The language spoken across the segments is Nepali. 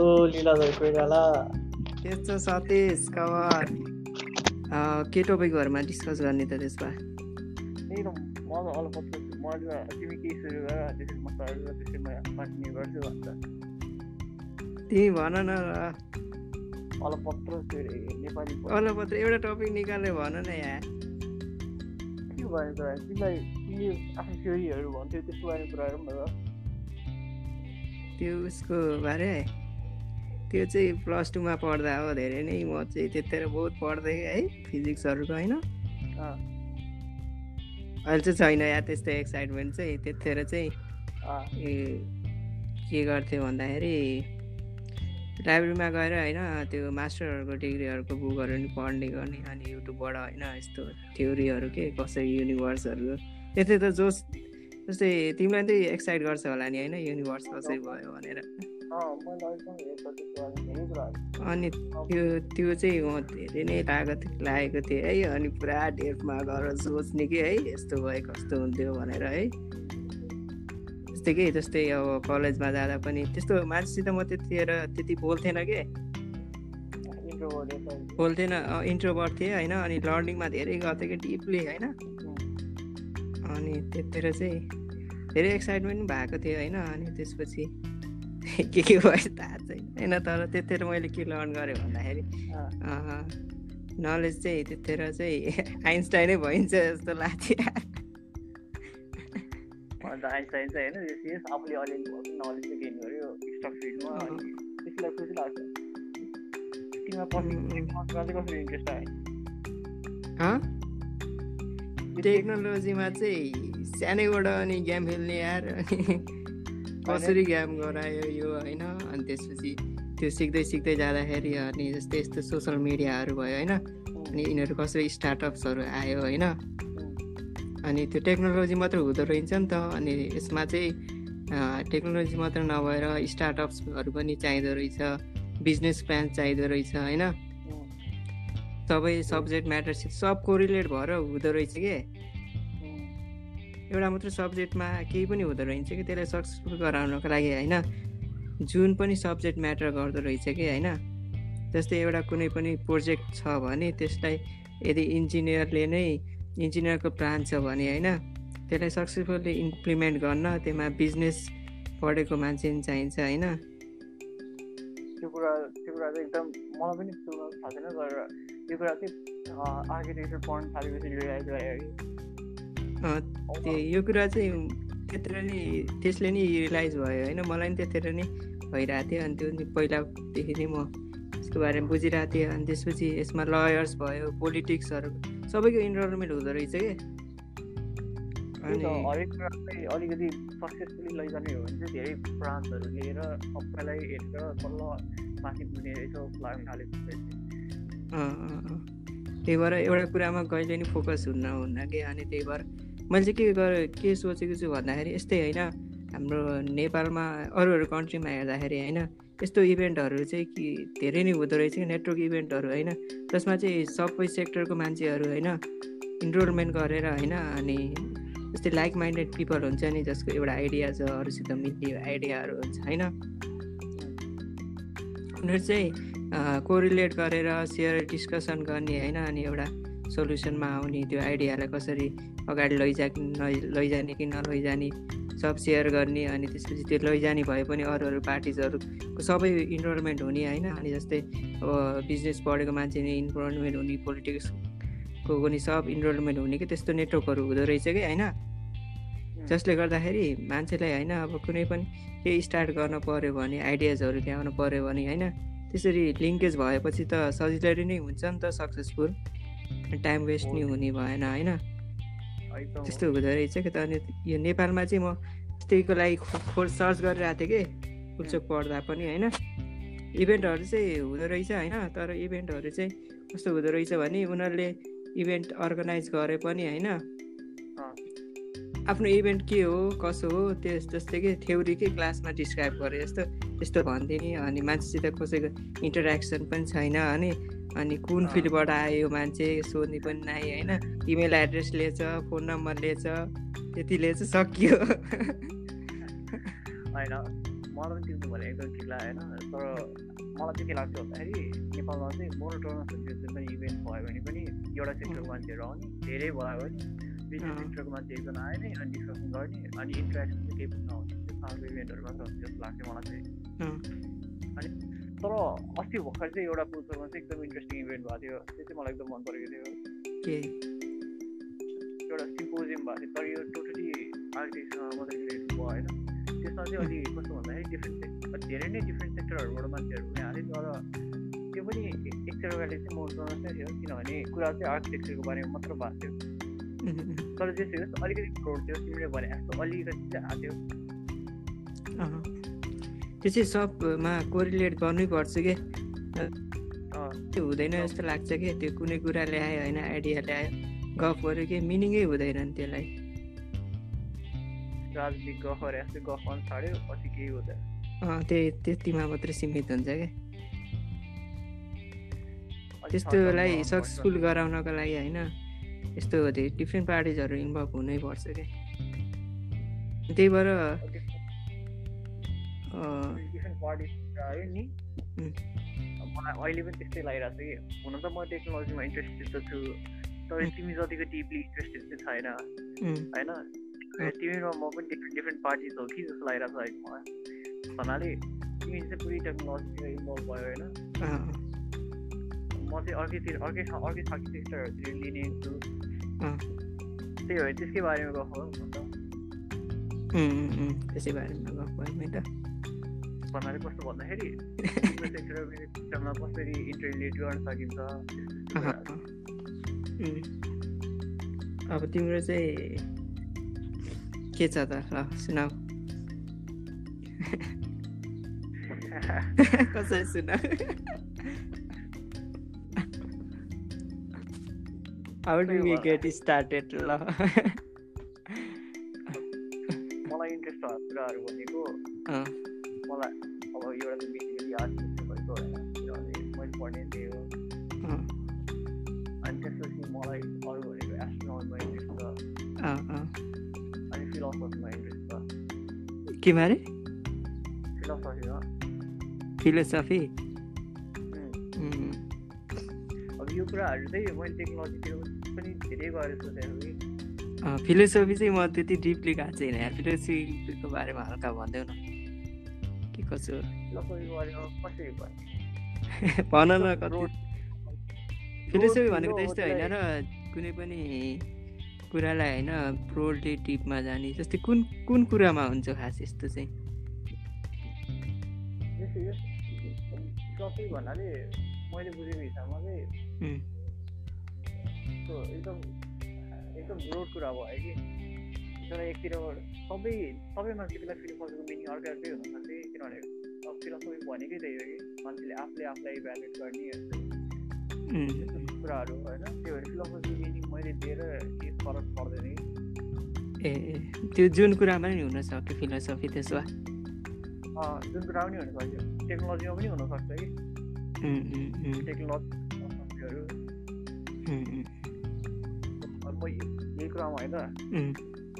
ओ लीलाधर कोइराला त्यस्तो सतीश कवर के टपिकहरूमा डिस्कस गर्ने त त्यसमा? एकदम म त अलपत्र छु म तिमी केही सुरु गर त्यसरी म सर त्यसरी म कन्टिन्यू गर्छु भन्छ। तिमी भन न अलपत्र एउटा टपिक निकाल्ने भन न यहाँ। के भयो त तिमीलाई तिमीले आफ्नो थ्योरीहरू भन्थ्यो त्यसको बारेमा कुरा गरौँ। न त त्यो उसको बारे? त्यो चाहिँ प्लस टूमा पढ्दा हो धेरै नै म चाहिँ त्यतिखेर बहुत पढ्थेँ है फिजिक्सहरूको होइन। अहिले चाहिँ छैन या त्यस्तो एक्साइटमेन्ट चाहिँ त्यतिखेर चाहिँ ए के गर्थ्यो भन्दाखेरि लाइब्रेरीमा गएर होइन त्यो मास्टरहरूको डिग्रीहरूको बुकहरू नि पढ्ने गर्ने अनि युट्युबबाट होइन यस्तो थ्योरीहरू के कसरी युनिभर्सहरू त्यति त जोस जस्तै तिमीलाई चाहिँ एक्साइट गर्छ होला नि होइन युनिभर्स कसरी भयो भनेर। अनि त्यो त्यो चाहिँ म धेरै नै लागत लागेको थिएँ है अनि पुरा डेफमा गएर सोच्ने कि है यस्तो भए कस्तो हुन्थ्यो भनेर है। जस्तै कि जस्तै अब कलेजमा जाँदा पनि त्यस्तो मान्छेसित म त्यतिखेर त्यति बोल्थेन कि। बोल्थेन इन्ट्रोभर्ट थिएँ होइन अनि लर्निङमा धेरै गर्थेँ कि डिपली होइन। अनि त्यतिखेर चाहिँ धेरै एक्साइटमेन्ट भएको थियो होइन अनि त्यसपछि के के भयो थाहा छैन होइन तर त्यतिखेर मैले के लर्न गरेँ भन्दाखेरि नलेज चाहिँ त्यतिखेर चाहिँ आइन्सटाइनै भइन्छ जस्तो लाग्थ्यो। आइन्सटाइन चाहिँ होइन आफूले अलिअलि नलेज चाहिँ गेन गर्यो स्टक फिल्डमा त्यसलाई खुसी लाग्छ। तिमीलाई चाहिँ कसरी इन्ट्रेस्ट आयो टेक्नोलोजीमा चाहिँ सानैबाट अनि गेम खेल्ने यार अनि कसरी गेम गरायो यो होइन? अनि त्यसपछि त्यो सिक्दै सिक्दै जाँदाखेरि अनि जस्तै यस्तो सोसियल मिडियाहरू भयो होइन? अनि यिनीहरू कसरी स्टार्टअप्सहरू आयो होइन? अनि त्यो टेक्नोलोजी मात्र हुँदो रहेछ नि त। अनि यसमा चाहिँ टेक्नोलोजी मात्र नभएर स्टार्टअप्सहरू पनि चाहिँदो रहेछ बिजनेस प्लान चाहिँदो रहेछ होइन? सबै सब्जेक्ट म्याटरसित सब कोरिलेट भएर हुँदो रहेछ कि? एउटा मात्र सब्जेक्टमा केही पनि हुँदो रहेछ कि? त्यसलाई सक्सेसफुल गराउनको लागि होइन? जुन पनि सब्जेक्ट म्याटर गर्दो रहेछ कि होइन? जस्तै एउटा कुनै पनि प्रोजेक्ट छ भने त्यसलाई यदि इन्जिनियरले नै इन्जिनियरको प्लान छ भने होइन? त्यसलाई सक्सेसफुल्ली इम्प्लिमेन्ट गर्न त्यसमा बिजनेस पढेको मान्छे पनि चाहिन्छ होइन? त्यो कुरा त्यो कुरा चाहिँ एकदम मलाई पनि थाहा छैन तर त्यो कुरा चाहिँ आर्किटेक्चर पढ्नु थालेपछि त्यो यो कुरा चाहिँ त्यतिर नि त्यसले नि रियलाइज भयो होइन मलाई पनि त्यतिर नै भइरहेको थियो अनि त्यो पहिलादेखि नै म यसको बारेमा बुझिरहेको थिएँ अनि त्यसपछि यसमा लयर्स भयो पोलिटिक्सहरू सबैको इन्भल्भमेन्ट हुँदो रहेछ कि अनि हरेक कुरा चाहिँ अलिकति सक्सेसफुली लैजाने हो भने चाहिँ धेरै ब्रान्चहरू लिएर सबैलाई हेरेर तल्ल माथि पुग्ने रहेछ लाग्न थालेको त्यही भएर एउटा कुरामा कहिले नि फोकस हुन्न हुन्न कि अनि त्यही भएर मैले चाहिँ के गरेँ के सोचेको छु भन्दाखेरि यस्तै होइन। हाम्रो नेपालमा अरू अरू कन्ट्रीमा हेर्दाखेरि होइन यस्तो इभेन्टहरू चाहिँ कि धेरै नै हुँदो रहेछ नेटवर्क इभेन्टहरू होइन। जसमा चाहिँ सबै सेक्टरको मान्छेहरू होइन इनरोलमेन्ट गरेर होइन अनि जस्तै लाइक माइन्डेड पिपल हुन्छ नि जसको एउटा आइडिया छ अरूसित मिल्ने आइडियाहरू हुन्छ होइन। उनीहरू चाहिँ कोरिलेट गरेर सेयर डिस्कसन गर्ने होइन अनि एउटा सोल्युसनमा आउने त्यो आइडियालाई कसरी अगाडि लैजा लैजाने कि नलैजाने सब सेयर गर्ने अनि त्यसपछि त्यो लैजाने भए पनि अरू अरू पार्टिजहरूको सबै इन्भल्भमेन्ट हुने होइन। अनि जस्तै अब बिजनेस पढेको मान्छे नै इन्भल्भमेन्ट हुने पोलिटिक्सको पनि सब इन्भल्भमेन्ट हुने कि त्यस्तो नेटवर्कहरू हुँदो रहेछ कि होइन। जसले गर्दाखेरि मान्छेलाई होइन अब कुनै पनि केही स्टार्ट गर्न पऱ्यो भने आइडियाजहरू ल्याउनु पऱ्यो भने होइन त्यसरी लिङ्केज भएपछि त सजिलै नै हुन्छ नि त सक्सेसफुल टाइम वेस्ट नै हुने भएन होइन? त्यस्तो हुँदो रहेछ कि त? अनि यो नेपालमा चाहिँ म त्यहीको लागि खोज सर्च गरिरहेको थिएँ कि फुलचोक पढ्दा पनि होइन? इभेन्टहरू चाहिँ हुँदो रहेछ होइन? तर इभेन्टहरू चाहिँ कस्तो हुँदो रहेछ भने उनीहरूले इभेन्ट अर्गनाइज गरे पनि होइन? आफ्नो इभेन्ट के हो कसो हो त्यस जस्तै कि थ्योरी के क्लासमा डिस्क्राइब गरे जस्तो त्यस्तो भनिदिने अनि मान्छेसित कसैको इन्टरेक्सन पनि छैन अनि अनि कुन फिल्डबाट आयो मान्छे सोध्ने पनि नै होइन? इमेल एड्रेस लिएछ फोन नम्बर लिएछ त्यति लिएछ सकियो। होइन मलाई पनि तिर्नु भने एकदम ठिक लाग्यो होइन? तर मलाई चाहिँ के लाग्छ भन्दाखेरि नेपालमा चाहिँ मोनोटोनस जुन पनि इभेन्ट भयो भने पनि एउटा सेक्टरको मान्छेहरू आउने धेरै भयो भने बिजनेस सेक्टरको मान्छे एकजना आयो नि अनि डिस्कसन गर्ने अनि इन्ट्रेक्सन चाहिँ केही पनि नहुने त्यो खालको इभेन्टहरू मात्र हुन्छ जस्तो लाग्छ मलाई चाहिँ। अनि तर अस्ति भर्खर चाहिँ एउटा पुल्सरमा चाहिँ एकदम इन्ट्रेस्टिङ इभेन्ट भएको थियो त्यो चाहिँ मलाई एकदम मन परेको थियो एउटा सिम्पोजियम भएको थियो तर यो टोटली आर्टिस्टसँग मात्रै रिलेटेड भयो होइन त्यसमा चाहिँ अलिक कस्तो भन्दाखेरि डिफ्रेन्ट धेरै नै डिफ्रेन्ट सेक्टरहरूबाट मान्छेहरू पनि आयो तर त्यो पनि एक जग्गाले चाहिँ म नै थियो किनभने कुरा चाहिँ आर्किटेक्चरको बारेमा मात्र भएको थियो तर जे होस् अलिकति फ्रोड थियो तिमीले भने जस्तो अलिकति चाहिँ आएको त्यो चाहिँ सबमा कोरिलेट गर्नै पर्छ कि? त्यो हुँदैन जस्तो लाग्छ कि? त्यो कुनै कुरा ल्यायो होइन आइडिया ल्यायो गफ गऱ्यो कि? मिनिङै हुँदैन नि त्यसलाई राजनीतिक गफहरू यस्तै गफ गर्न छाड्यो पछि केही हुँदैन। त्यही त्यतिमा मात्रै सीमित हुन्छ क्या त्यस्तोलाई सक्सेसफुल गराउनको लागि होइन यस्तो डिफ्रेन्ट पार्टिजहरू इन्भल्भ हुनैपर्छ क्या त्यही भएर नि। मलाई अहिले पनि त्यस्तै लागिरहेको छ कि हुन त म टेक्नोलोजीमा इन्ट्रेस्टेड त छु तर तिमी जतिको डिपली इन्ट्रेस्टेड चाहिँ छैन। होइन? तिमी र म पनि डिफ्रेन्ट डिफ्रेन्ट पार्टिज हो कि जस्तो लागिरहेको छ मलाई। भन्नाले तिमी चाहिँ पुरै टेक्नोलोजीतिर इन्भल्भ भयो होइन? म चाहिँ अर्कैतिर अर्कै अर्कै आर्किटेक्चरहरूतिर लिने छु त्यही भएर त्यसकै बारेमा गफ त्यसै बारेमा गफ त। भन्नाले कस्तो भन्दाखेरि सिस्टममा कसरी इन्टरलेट गर्न सकिन्छ अब तिम्रो चाहिँ के छ त? ल सुनाऊ। कसरी सुनाऊ? How do we get started ल। मलाई इन्ट्रेस्ट भएको कुराहरू भनेको मलाई अब एउटा त बेसिकली आर्ट भएको होइन किनभने मैले पढ्ने त्यही हो अनि त्यसपछि मलाई अरू भनेको एस्ट्रोनोमीमा इन्ट्रेस्ट छ अनि फिलोसफीमा इन्ट्रेस्ट छ के बारे फिलोसफीमा फिलोसफी अब यो कुराहरू चाहिँ मैले टेक्नोलोजीतिर पनि धेरै गएर सोचेको कि फिलोसफी चाहिँ म त्यति डिपली गएको छैन यहाँ फिलोसफीको बारेमा हल्का भन्दैौ न के कसो फिलोसफीको बारेमा कसरी भन न कति। फिलोसफी भनेको त यस्तो होइन र कुनै पनि कुरालाई होइन प्रोल्टी टिपमा जाने जस्तै कुन कुन कुरामा हुन्छ खास यस्तो चाहिँ? भन्नाले मैले बुझेको हिसाबमा चाहिँ एकदम एकदम ब्रोड कुरा भयो कि। तर एकतिरबाट सबै सबै मान्छेलाई फिलोसफीको मिनिङ अर्कै अर्कै हुनसक्छ किनभने अब फिलोसफी भनेकै त्यही हो कि मान्छेले आफूले आफूलाई इभ्यालुएट गर्ने कुराहरू होइन त्यो भएर फिलोसफी मिनिङ मैले दिएर केही फरक पर्दैन ए त्यो जुन कुरामा नि हुनसक्यो फिलोसफी त्यसो भए जुन कुरा पनि हुनसक्यो टेक्नोलोजीमा पनि हुनसक्छ कि टेक्नोलोजीहरू म यही कुरामा होइन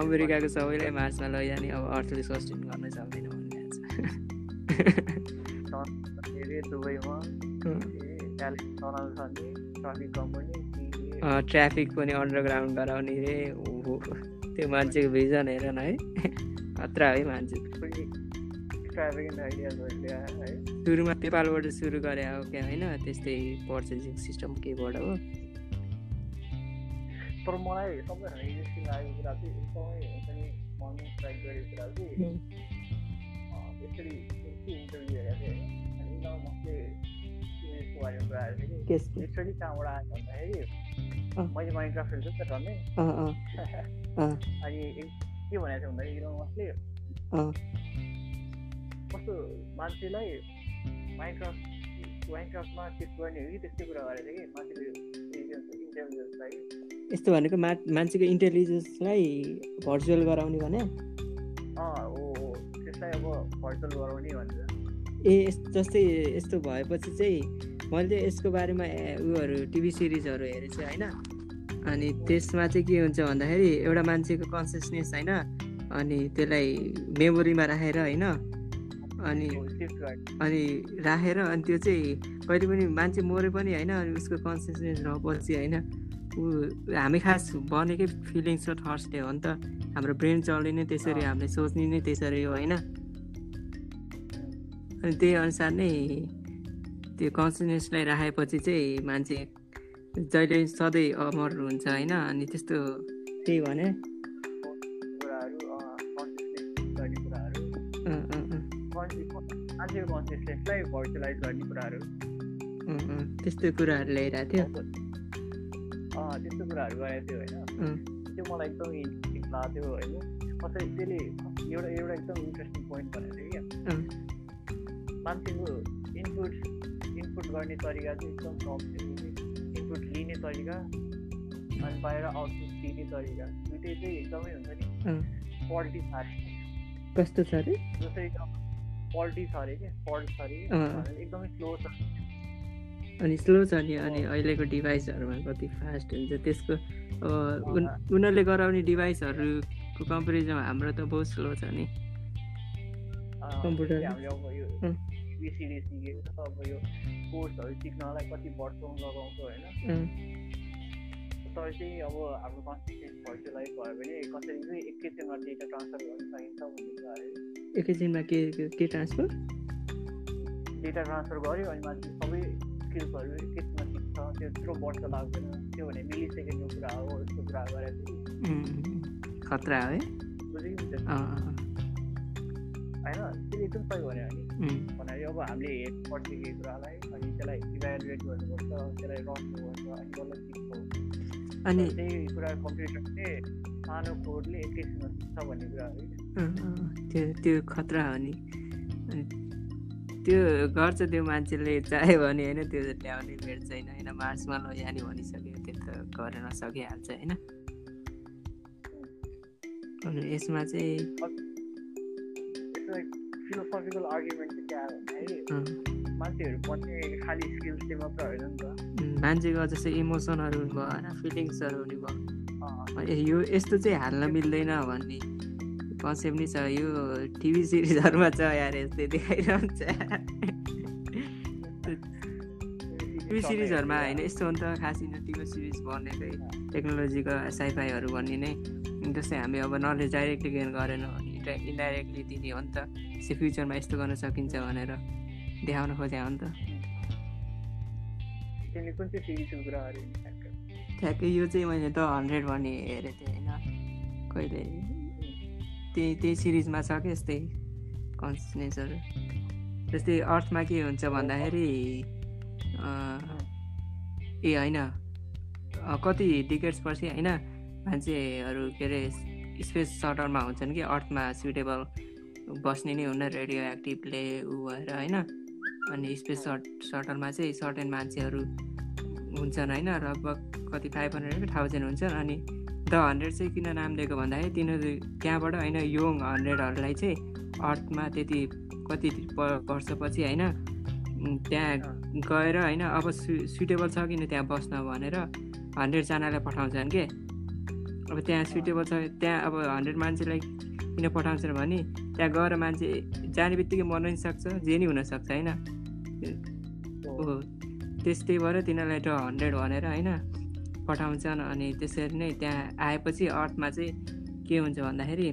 अमेरिकाको सबैलाई मार्चमा लैजाने अब अर्थले सस्टेन गर्न सक्दैन भनिरहेछ ट्राफिक पनि अन्डरग्राउन्ड गराउने रे। ओहो त्यो मान्छेको भिजन हेर न है। खतरा है मान्छे। सुरुमा नेपालबाट सुरु गरे हो क्या होइन? त्यस्तै पर्चेसिङ सिस्टम केबाट हो। तर मलाई सबैभन्दा इन्ट्रेस्टिङ लागेको कुरा चाहिँ एकदमै हुन्छ नि मन ट्राई गरेको कुरा चाहिँ यसरी इन्टरभ्यू हेरेको थिएँ होइन अनि मसले बारेमा कुरा लिटरली कहाँबाट आयो भन्दाखेरि मैले माइन्डक्राफ्ट खेल्छु नि त झन्डै अनि के भनेको थियो भन्दाखेरि इलोन मस्कले कस्तो मान्छेलाई माइन्डक्राफ्ट यस्तो भनेको मा मान्छेको इन्टेलिजेन्सलाई भर्चुअल गराउने भने भर्चुअल गराउने भनेर ए जस्तै यस्तो भएपछि चाहिँ मैले यसको बारेमा उयोहरू टिभी सिरिजहरू हेरेको छु होइन? अनि त्यसमा चाहिँ के हुन्छ भन्दाखेरि एउटा मान्छेको कन्सियसनेस होइन? अनि त्यसलाई मेमोरीमा राखेर होइन? अनि अनि राखेर अनि त्यो चाहिँ कहिले पनि मान्छे मरे पनि होइन अनि उसको कन्सियसनेस रहेपछि होइन। ऊ हामी खास बनेकै फिलिङ्स र थट्सले हो नि त। हाम्रो ब्रेन चल्ने नै त्यसरी हामीले सोच्ने नै त्यसरी हो होइन। अनि त्यही अनुसार नै त्यो कन्सियसनेसलाई राखेपछि चाहिँ मान्छे जहिले सधैँ अमर हुन्छ होइन अनि त्यस्तो त्यही भने। मान्छेको कन्सियसनेसलाई भर्चुलाइज गर्ने कुराहरू। त्यस्तो कुराहरू ल्याइरहेको थियो। त्यस्तो कुराहरू गरेको थियो होइन। त्यो मलाई एकदम इन्ट्रेस्टिङ लाग्यो थियो होइन। कसै त्यसले एउटा एउटा एकदम इन्ट्रेस्टिङ पोइन्ट भनेको थियो क्या। मान्छेको इनपुट इनपुट गर्ने तरिका चाहिँ एकदम कम थियो। इनपुट लिने तरिका अनि बाहिर आउटपुट दिने तरिका। दुइटै चाहिँ एकदमै हुन्छ नि। क्वालिटी छ कस्तो छ अरे? जस्तै क्वालिटी छ अरे क्या फल्ट छ अरे एकदमै स्लो छ अनि स्लो छ नि अनि अहिलेको डिभाइसहरूमा कति फास्ट हुन्छ त्यसको अब उन उनीहरूले गराउने डिभाइसहरूको कम्पेरिजनमा हाम्रो त बहुत स्लो छ नि। कम्प्युटर। अब यो अँ। बिसिडी सिकेको छ अब यो कोर्सहरू सिक्नलाई कति वर्षौँ लगाउँछ होइन। अँ, तर चाहिँ अब हाम्रो कन्सिस्टेन्स भर्चुलाइज भयो भने कसरी चाहिँ एकैछिनमा डेटा ट्रान्सफर गर्न सकिन्छ भन्ने कुराहरू एकैछिनमा के के- के ट्रान्सफर? डेटा ट्रान्सफर गऱ्यो अनि मान्छे सबै स्किल्सहरू एकैछिनमा सिक्छ। त्यो त्यत्रो वर्ष लाग्दैन। त्यो भने मिली सेकेन्डको कुरा हो यस्तो कुरा उम्, खतरा हो है? होइन त्यसले एकदम सही भन्यो नि उम्, भन्नाले अब हामीले हेड पर्थ्यो केही कुरालाई अनि त्यसलाई इभ्यालुएट गर्नुपर्छ त्यसलाई रच्नुपर्छ अनि बल्ल सिक्छौँ। अनि त्यही कुरा कम्प्युटरले कोडले एकैछिनमा सिक्छ भन्ने कुरा हो कि त्यो त्यो खतरा हो नि त्यो गर्छ त्यो मान्छेले चाह्यो भने होइन त्यो ल्याउने भेट छैन होइन मार्समा लैजाने भनिसक्यो त्यो त गरेर सकिहाल्छ होइन अनि यसमा चाहिँ फिलोसफिकल आर्ग्युमेन्ट चाहिँ क्या भन्दाखेरि अँ, मान्छेहरू बन्ने खालि स्किल्सले मात्र होइन नि त मान्छेको जस्तै इमोसनहरू भयो होइन फिलिङ्सहरू हुने भयो। यो यस्तो चाहिँ हाल्न मिल्दैन भन्ने कन्सेप्ट नै छ। यो टिभी सिरिजहरूमा छ यार यस्तै देखाइरहन्छ। टिभी सिरिजहरूमा होइन यस्तो हो नि त खास टिभी सिरिज बनेकै टेक्नोलोजीको साइफाईहरू भन्ने नै। जस्तै हामी अब नलेज डाइरेक्टली गेन गरेन भने इन्डाइरेक्टली दिने हो नि त। फ्युचरमा यस्तो गर्न सकिन्छ भनेर। देखाउन खोज्या हो नि त। तिमीले कुन चाहिँ सिरिजको कुरा गरे ठ्याक्कै यो चाहिँ मैले द हन्ड्रेड भन्ने हेरेको थिएँ होइन कहिले त्यही त्यही सिरिजमा छ कि यस्तै कन्सियसनेसहरू जस्तै अर्थमा के हुन्छ भन्दाखेरि ए होइन कति डिकेट्स पछि होइन मान्छेहरू के अरे स्पेस सटरमा हुन्छन् कि अर्थमा सुइटेबल बस्ने नै हुन रेडियो एक्टिभले ऊ भएर होइन अनि स्पेस सट सटलमा चाहिँ सर्टेन मान्छेहरू हुन्छन् होइन लगभग कति फाइभ हन्ड्रेड थाउजन्ड हुन्छन् अनि द हन्ड्रेड चाहिँ किन नाम दिएको भन्दाखेरि तिनीहरू त्यहाँबाट होइन योङ हन्ड्रेडहरूलाई चाहिँ अर्थमा त्यति कति वर्षपछि होइन त्यहाँ गएर होइन अब सु सुटेबल छ किन त्यहाँ बस्न भनेर हन्ड्रेडजनालाई पठाउँछन् के? अब त्यहाँ सुटेबल छ त्यहाँ अब हन्ड्रेड मान्छेलाई किन पठाउँछन् भने त्यहाँ गएर मान्छे जाने बित्तिकै मर्न पनि सक्छ जे नि हुनसक्छ होइन। त्यस्तै भएर तिनीहरूलाई द हन्ड्रेड भनेर होइन। पठाउँछन् अनि त्यसरी नै त्यहाँ आएपछि अर्थमा चाहिँ के हुन्छ भन्दाखेरि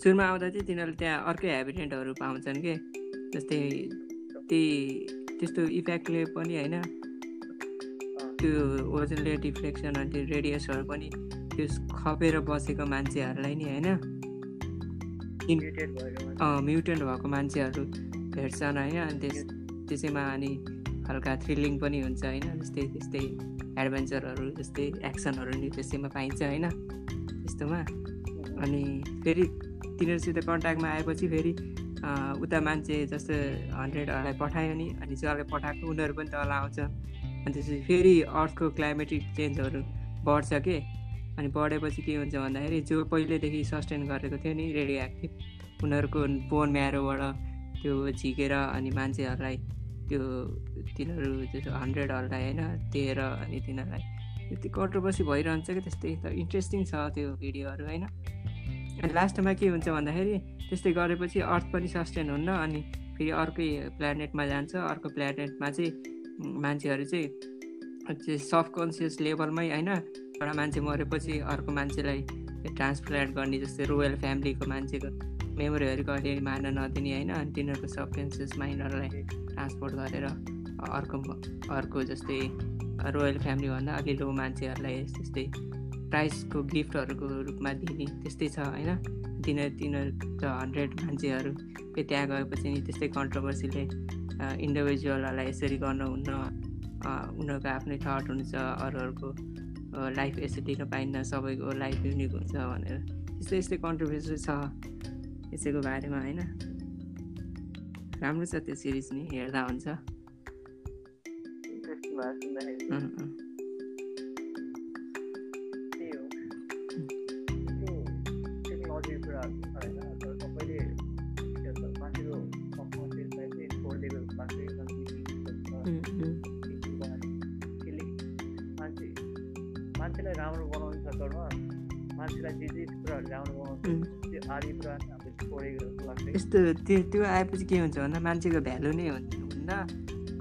सुरुमा आउँदा चाहिँ तिनीहरूले त्यहाँ अर्कै हेबिटेन्टहरू पाउँछन् के। जस्तै त्यही त्यस्तो इफेक्टले पनि होइन। त्यो ओजनले डिफ्लेक्सन अनि त्यो रेडियसहरू पनि त्यो खपेर बसेको मान्छेहरूलाई नि होइन। म्युटेन्ट भएको मान्छेहरू। भेट्छन् होइन? अनि त्यस त्यसैमा अनि हल्का थ्रिलिङ पनि हुन्छ होइन? जस्तै त्यस्तै एडभेन्चरहरू जस्तै एक्सनहरू नि त्यसैमा पाइन्छ होइन? त्यस्तोमा। अनि फेरि तिनीहरूसित कन्ट्याक्टमा आएपछि फेरि उता मान्छे जस्तो हन्ड्रेडहरूलाई पठायो नि अनि जसलाई पठाएको उनीहरू पनि तल आउँछ। अनि त्यसपछि फेरि अर्थको क्लाइमेटिक चेन्जहरू बढ्छ के? अनि बढेपछि के हुन्छ भन्दाखेरि जो पहिल्यैदेखि सस्टेन गरेको थियो नि रेडियो एक्टिभ उनीहरूको बोन म्यारोबाट त्यो झिकेर अनि मान्छेहरूलाई त्यो तिनीहरू त्यसो हन्ड्रेडहरूलाई होइन दिएर अनि तिनीहरूलाई त्यति कन्ट्रोभर्सी भइरहन्छ कि त्यस्तै त इन्ट्रेस्टिङ छ त्यो भिडियोहरू होइन। अनि लास्टमा के हुन्छ भन्दाखेरि त्यस्तै गरेपछि अर्थ पनि सस्टेन हुन्न अनि फेरि अर्कै प्लानेटमा जान्छ। अर्को प्लानेटमा चाहिँ मान्छेहरू चाहिँ सब कन्सियस लेभलमै होइन एउटा मान्छे मरेपछि अर्को मान्छेलाई ट्रान्सप्लान्ट गर्ने जस्तै रोयल फ्यामिलीको मान्छेको मेमोरीहरू कहिले मान्न नदिने होइन अनि तिनीहरूको सबकन्सियस माइन्डहरूलाई ट्रान्सपोर्ट गरेर अर्को अर्को जस्तै रोयल फ्यामिलीभन्दा अलि लो मान्छेहरूलाई त्यस्तै प्राइजको गिफ्टहरूको रूपमा दिने त्यस्तै छ होइन। तिनीहरू तिनीहरू त हन्ड्रेड मान्छेहरू त्यहाँ गएपछि नि त्यस्तै कन्ट्रोभर्सीले इन्डिभिजुअलहरूलाई यसरी गर्नुहुन्न उनीहरूको आफ्नै थट हुन्छ अरूहरूको लाइफ यसरी दिन पाइन्न सबैको लाइफ युनिक हुन्छ भनेर। त्यस्तै यस्तै कन्ट्रोभर्सी छ। यसैको बारेमा होइन? राम्रो छ त्यो सिरिज नि हेर्दा हुन्छ। मान्छेलाई राम्रो बनाउने चक्करमा मान्छेलाई जे जे कुराहरू राम्रो बनाउँछ त्यो आदि कुरा यस्तो त्यो त्यो आएपछि के हुन्छ भन्दा मान्छेको भ्यालु नै हुन्न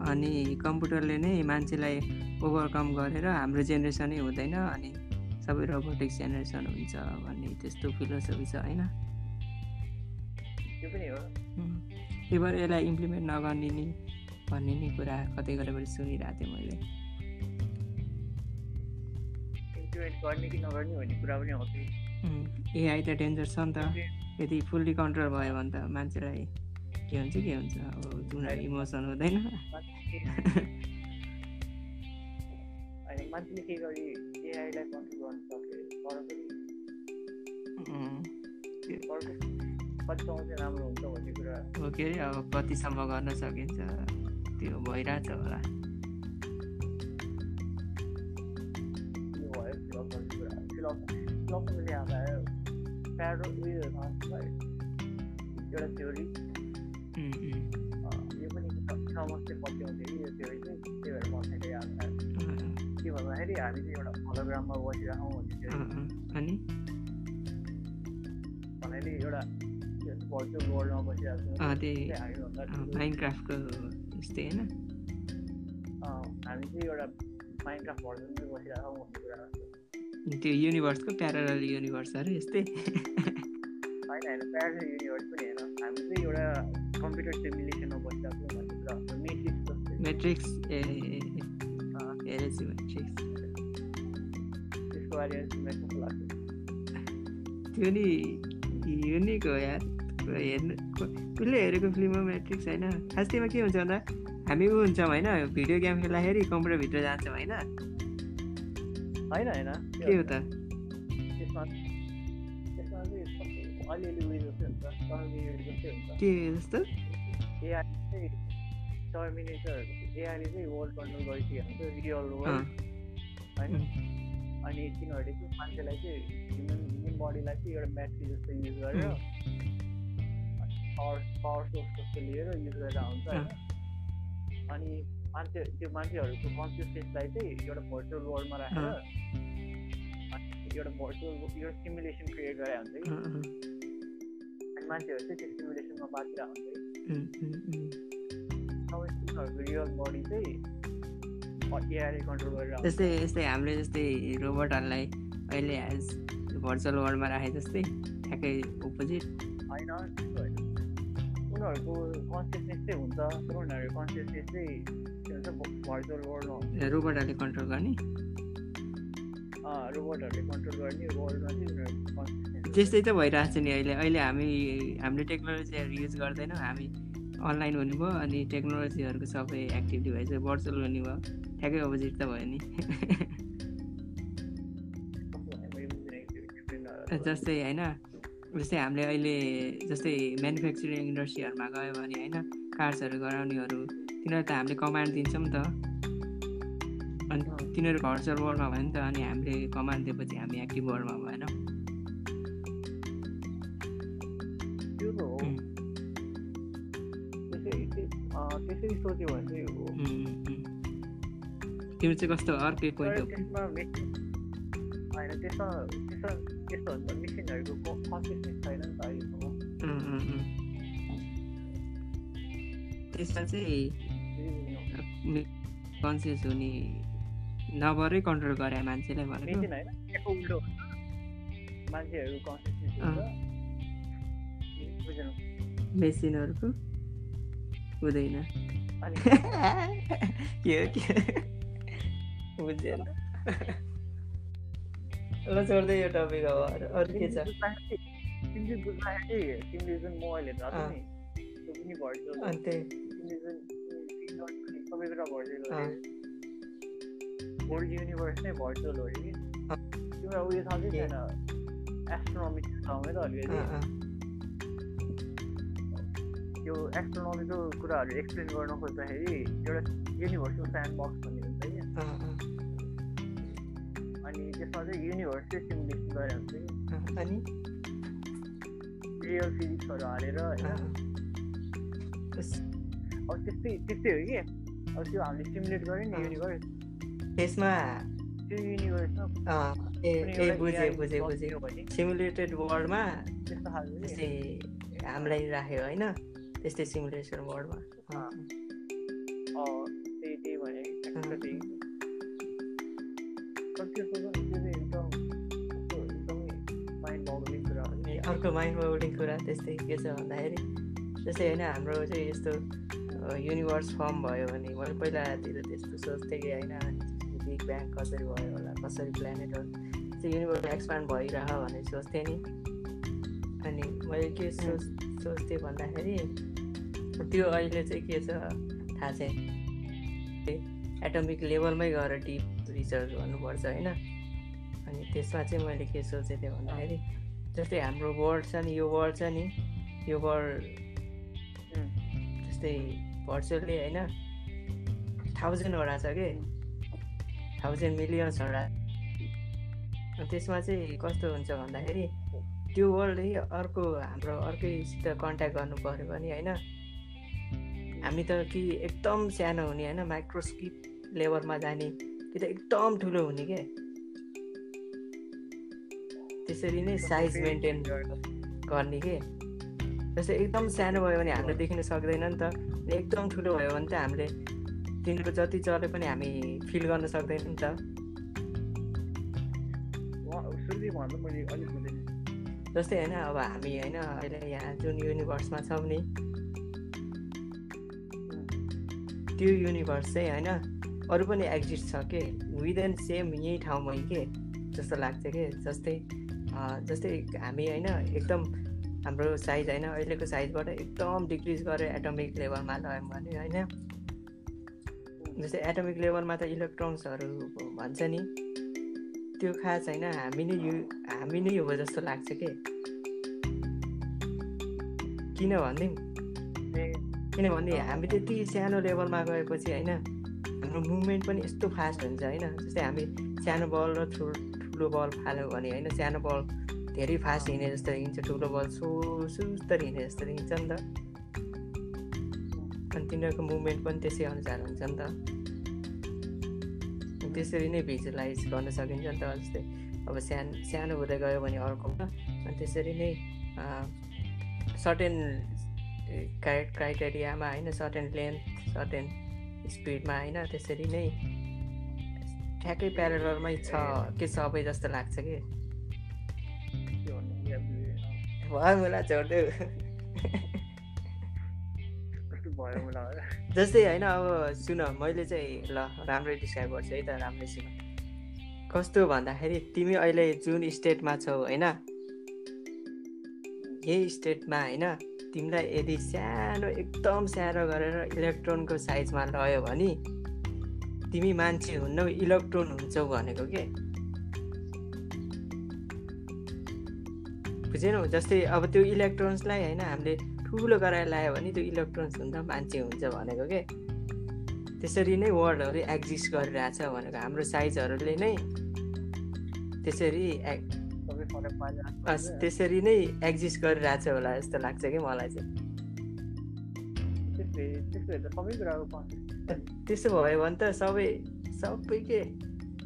अनि कम्प्युटरले नै मान्छेलाई ओभरकम गरेर हाम्रो जेनेरेसनै हुँदैन अनि सबै रोबोटिक जेनेरेसन हुन्छ भन्ने त्यस्तो फिलोसफी छ होइन? त्यही भएर यसलाई इम्प्लिमेन्ट नगर्ने नि भन्ने नि कुरा कतै कतैबाट सुनिरहेको थिएँ मैले। गर्ने कि नगर्ने भन्ने कुरा पनि आउँथ्यो। एआई त डेन्जर छ नि त। यदि फुल्ली कन्ट्रोल भयो भने त मान्छेलाई के हुन्छ के हुन्छ? अब उनीहरू इमोसन हुँदैन। ओके अब कतिसम्म गर्न सकिन्छ त्यो भइरहेछ होला। फिलोसफी प्यारो उयो एउटा थ्योरी यो पनि समस्या पत्याउँथ्यो कि यो थ्योरी चाहिँ त्यही भएर बसेको याद के भन्दाखेरि हामी चाहिँ एउटा हलोग्राममा बसिरहेको भन्ने अनि भन्नाले एउटा भर्चुअल वर्ल्डमा बसिरहेको जस्तै होइन हामी चाहिँ एउटा माइनक्राफ्ट भर्जनमै बसिरहेको भन्ने कुरा त्यो युनिभर्सको प्यारल युनिभर्स अरे यस्तै। होइन होइन प्यारल युनिभर्स पनि होइन हामी चाहिँ एउटा कम्प्युटर सिमुलेसनमा बसिरहेको भन्ने मेट्रिक्स मेट्रिक्स ए हेरेछु मेट्रिक्स त्यसको बारेमा त्यो नि युनिक हो यार हेर्नु कसले हेरेको फिल्म हो मेट्रिक्स होइन? खास त्यहीमा के हुन्छ भन्दा हामी ऊ हुन्छौँ होइन भिडियो गेम खेल्दाखेरि कम्प्युटरभित्र जान्छौँ होइन? होइन होइन के हो त त्यसमा त्यसमा चाहिँ अलिअलि उयो जस्तै हुन्छ जस्तै हुन्छ के जस्तो एआई चाहिँ टर्मिनेटर एआईले चाहिँ वर्ल्ड कन्ट्रोल गरिसकेको हुन्छ रियल वर्ल्ड होइन अनि तिनीहरूले चाहिँ मान्छेलाई चाहिँ ह्युमन ह्युमन बडीलाई चाहिँ एउटा ब्याट्री जस्तो युज गरेर पावर पावर सोर्स जस्तो लिएर युज गरेर हुन्छ होइन अनि मान्छे त्यो मान्छेहरूको कन्सियसनेसलाई चाहिँ एउटा भर्चुअल वर्ल्डमा राखेर एउटा भर्चुअल एउटा सिमुलेसन क्रिएट गरे हुन्छ कि। अनि मान्छेहरू चाहिँ त्यो सिमुलेसनमा बाँचिरहेको हुन्छ कि। रियल बडी चाहिँ एआईले कन्ट्रोल गरेर जस्तै यस्तै हामीले जस्तै रोबोटहरूलाई अहिले एज भर्चुअल वर्ल्डमा राखे जस्तै ठ्याक्कै अपोजिट होइन उनीहरूको कन्सियसनेस चाहिँ हुन्छ तर उनीहरूको कन्सियसनेस चाहिँ रोबोटहरूले कन्ट्रोल गर्ने रोबोटहरूले कन्ट्रोल गर्ने वर्ल्डमा त्यस्तै त भइरहेको छ नि अहिले अहिले हामी हामीले टेक्नोलोजीहरू युज गर्दैनौँ हामी अनलाइन हुनुभयो अनि टेक्नोलोजीहरूको सबै एक्टिभिटी भइसक्यो भर्चुअल हुने भयो ठ्याक्कै अपोजिट त भयो नि जस्तै होइन जस्तै हामीले अहिले जस्तै म्यानुफ्याक्चरिङ इन्डस्ट्रीहरूमा गयो भने होइन कार्ड्सहरू गराउनेहरू तिनीहरू त हामीले कमान्ड दिन्छौँ नि त। अनि तिनीहरू भर्चुअल वर्ल्डमा भयो नि त अनि हामीले कमान्ड दिएपछि हामी एक्टिभ वर्ल्डमा भएन। त्यसरी सोच्यो भने चाहिँ हो। तिम्रो चाहिँ कस्तो अर्कै पोइन्ट हो। होइन त्यसमा त्यसमा त्यस्तो हुन्छ मेसिनहरूको कन्सिस्टेन्स छैन नि त त्यसमा चाहिँ कन्सियस हुने नभरै कन्ट्रोल गरे मान्छेलाई भनेको उल्टो मान्छेहरू मेसिनहरूको हुँदैन के हो के बुझेन ल छोड्दै यो टपिक अब अरू के छ तिमीले बुझ्दाखेरि जुन नि त्यो पनि तिमीले जुन सबै कुरा होल युनिभर्स नै भर्चुअल हो कि तिम्रो उयो थाहा चाहिँ छैन एस्ट्रोनोमिक ठाउँमै त अलिकति यो एस्ट्रोनोमिकल कुराहरू एक्सप्लेन गर्न खोज्दाखेरि एउटा युनिभर्सको स्यान्ड बक्स भन्ने हुन्छ कि अनि त्यसमा चाहिँ युनिभर्स चाहिँ सिमुलेसन गरेर हुन्छ अनि रियल फिजिक्सहरू हालेर होइन अब त्यस्तै त्यस्तै हो कि अब त्यो हामीले सिमुलेट गऱ्यो नि युनिभर्स त्यसमा त्यो युनिभर्समा ए बुझेँ बुझेँ बुझेँ सिमुलेटेड वर्ल्डमा त्यस्तो खालको हामीलाई राख्यो होइन त्यस्तै सिमुलेसन वर्ल्डमा अँ, त्यही त्यही भने अनि नि अर्को माइन्ड बाउडिङ कुरा त्यस्तै के छ भन्दाखेरि जस्तै होइन हाम्रो चाहिँ यस्तो युनिभर्स फर्म भयो भने मैले पहिलातिर त्यस्तो सोच्थेँ कि होइन बिग ब्याङ कसरी भयो होला कसरी प्लानेटहरू त्यो युनिभर्स एक्सपान्ड भइरह भनेर सोच्थेँ नि। अनि मैले के सोच सोच्थेँ भन्दाखेरि त्यो अहिले चाहिँ के छ थाहा छैन। एटमिक लेभलमै गएर डिप रिसर्च गर्नुपर्छ होइन। अनि त्यसमा चाहिँ मैले के सोचेको थिएँ भन्दाखेरि जस्तै हाम्रो वर्ल्ड छ नि यो वर्ल्ड छ नि यो वर्ल्ड उम्, जस्तै भर्चुअली होइन थाउजन्डवटा छ कि? थाउजन्ड मिलियन्सवटा। त्यसमा चाहिँ कस्तो हुन्छ भन्दाखेरि त्यो वर्ल्ड अर्को हाम्रो अर्कैसित कन्ट्याक्ट गर्नु पऱ्यो भने होइन हामी त कि एकदम सानो हुने होइन माइक्रोस्कोप लेभलमा जाने कि त एकदम ठुलो हुने के? त्यसरी नै साइज मेन्टेन गर्ने के? जस्तै एकदम सानो भयो भने हामीले देखिन सक्दैन नि त। एकदम ठुलो भयो भने चाहिँ हामीले तिनीहरू जति चले पनि हामी फिल गर्न सक्दैन नि त जस्तै होइन अब हामी होइन अहिले यहाँ जुन युनिभर्समा छौँ नि। त्यो युनिभर्स चाहिँ होइन अरू पनि एक्जिस्ट छ के? विदिन सेम यही ठाउँमै के? जस्तो लाग्छ कि? जस्तै जस्तै हामी होइन एकदम हाम्रो साइज होइन अहिलेको साइजबाट एकदम डिक्रिज गरेर एटमिक लेभलमा लग्यौँ भने होइन। जस्तै एटमिक लेभलमा त इलेक्ट्रोन्सहरू भन्छ नि। त्यो खास होइन हामी नै यु हामी नै हो जस्तो लाग्छ के? किन भनिदिउँ ए। किनभने हामी त्यति सानो लेभलमा गएपछि होइन हाम्रो मुभमेन्ट पनि यस्तो फास्ट हुन्छ होइन जस्तै हामी सानो बल र ठुलो ठुलो बल फाल्यो भने होइन सानो बल धेरै फास्ट हिँडे जस्तो हिँड्छ ठुलो बल सो सुस्तर हिँडे जस्तो हिँड्छ नि त। अनि तिनीहरूको मुभमेन्ट पनि त्यसै अनुसार हुन्छ नि त। त्यसरी नै भिजुलाइज गर्न सकिन्छ नि त जस्तै अब सानो सानो हुँदै गयो भने अर्कोमा। अनि त्यसरी नै सर्टेन क्राइ क्राइटेरियामा होइन सर्टेन लेन्थ सर्टेन स्पिडमा होइन त्यसरी नै ठ्याक्कै प्यारलमै छ के सबै जस्तो लाग्छ कि? छोडिदेऊ। मलाई जस्तै होइन अब सुन मैले चाहिँ ल राम्रै डिस्क्राइब गर्छु है त राम्रै सुन। कस्तो भन्दाखेरि तिमी अहिले जुन स्टेटमा छौ होइन? यही स्टेटमा होइन? तिमीलाई यदि सानो एकदम सानो गरेर इलेक्ट्रोनको साइजमा लयो भने तिमी मान्छे हुन्नौ इलेक्ट्रोन हुन्छौ भनेको के? बुझेनौ? जस्तै अब त्यो इलेक्ट्रोन्सलाई होइन हामीले ठुलो गराएर लायो भने त्यो इलेक्ट्रोन्स हुन्छ मान्छे हुन्छ भनेको के? त्यसरी नै वर्डहरू एक्जिस्ट गरिरहेछ भनेको हाम्रो साइजहरूले नै। त्यसरी त्यसरी नै एक्जिस्ट गरिरहेछ होला जस्तो लाग्छ कि मलाई चाहिँ। त्यसो भयो भने त सबै सबै के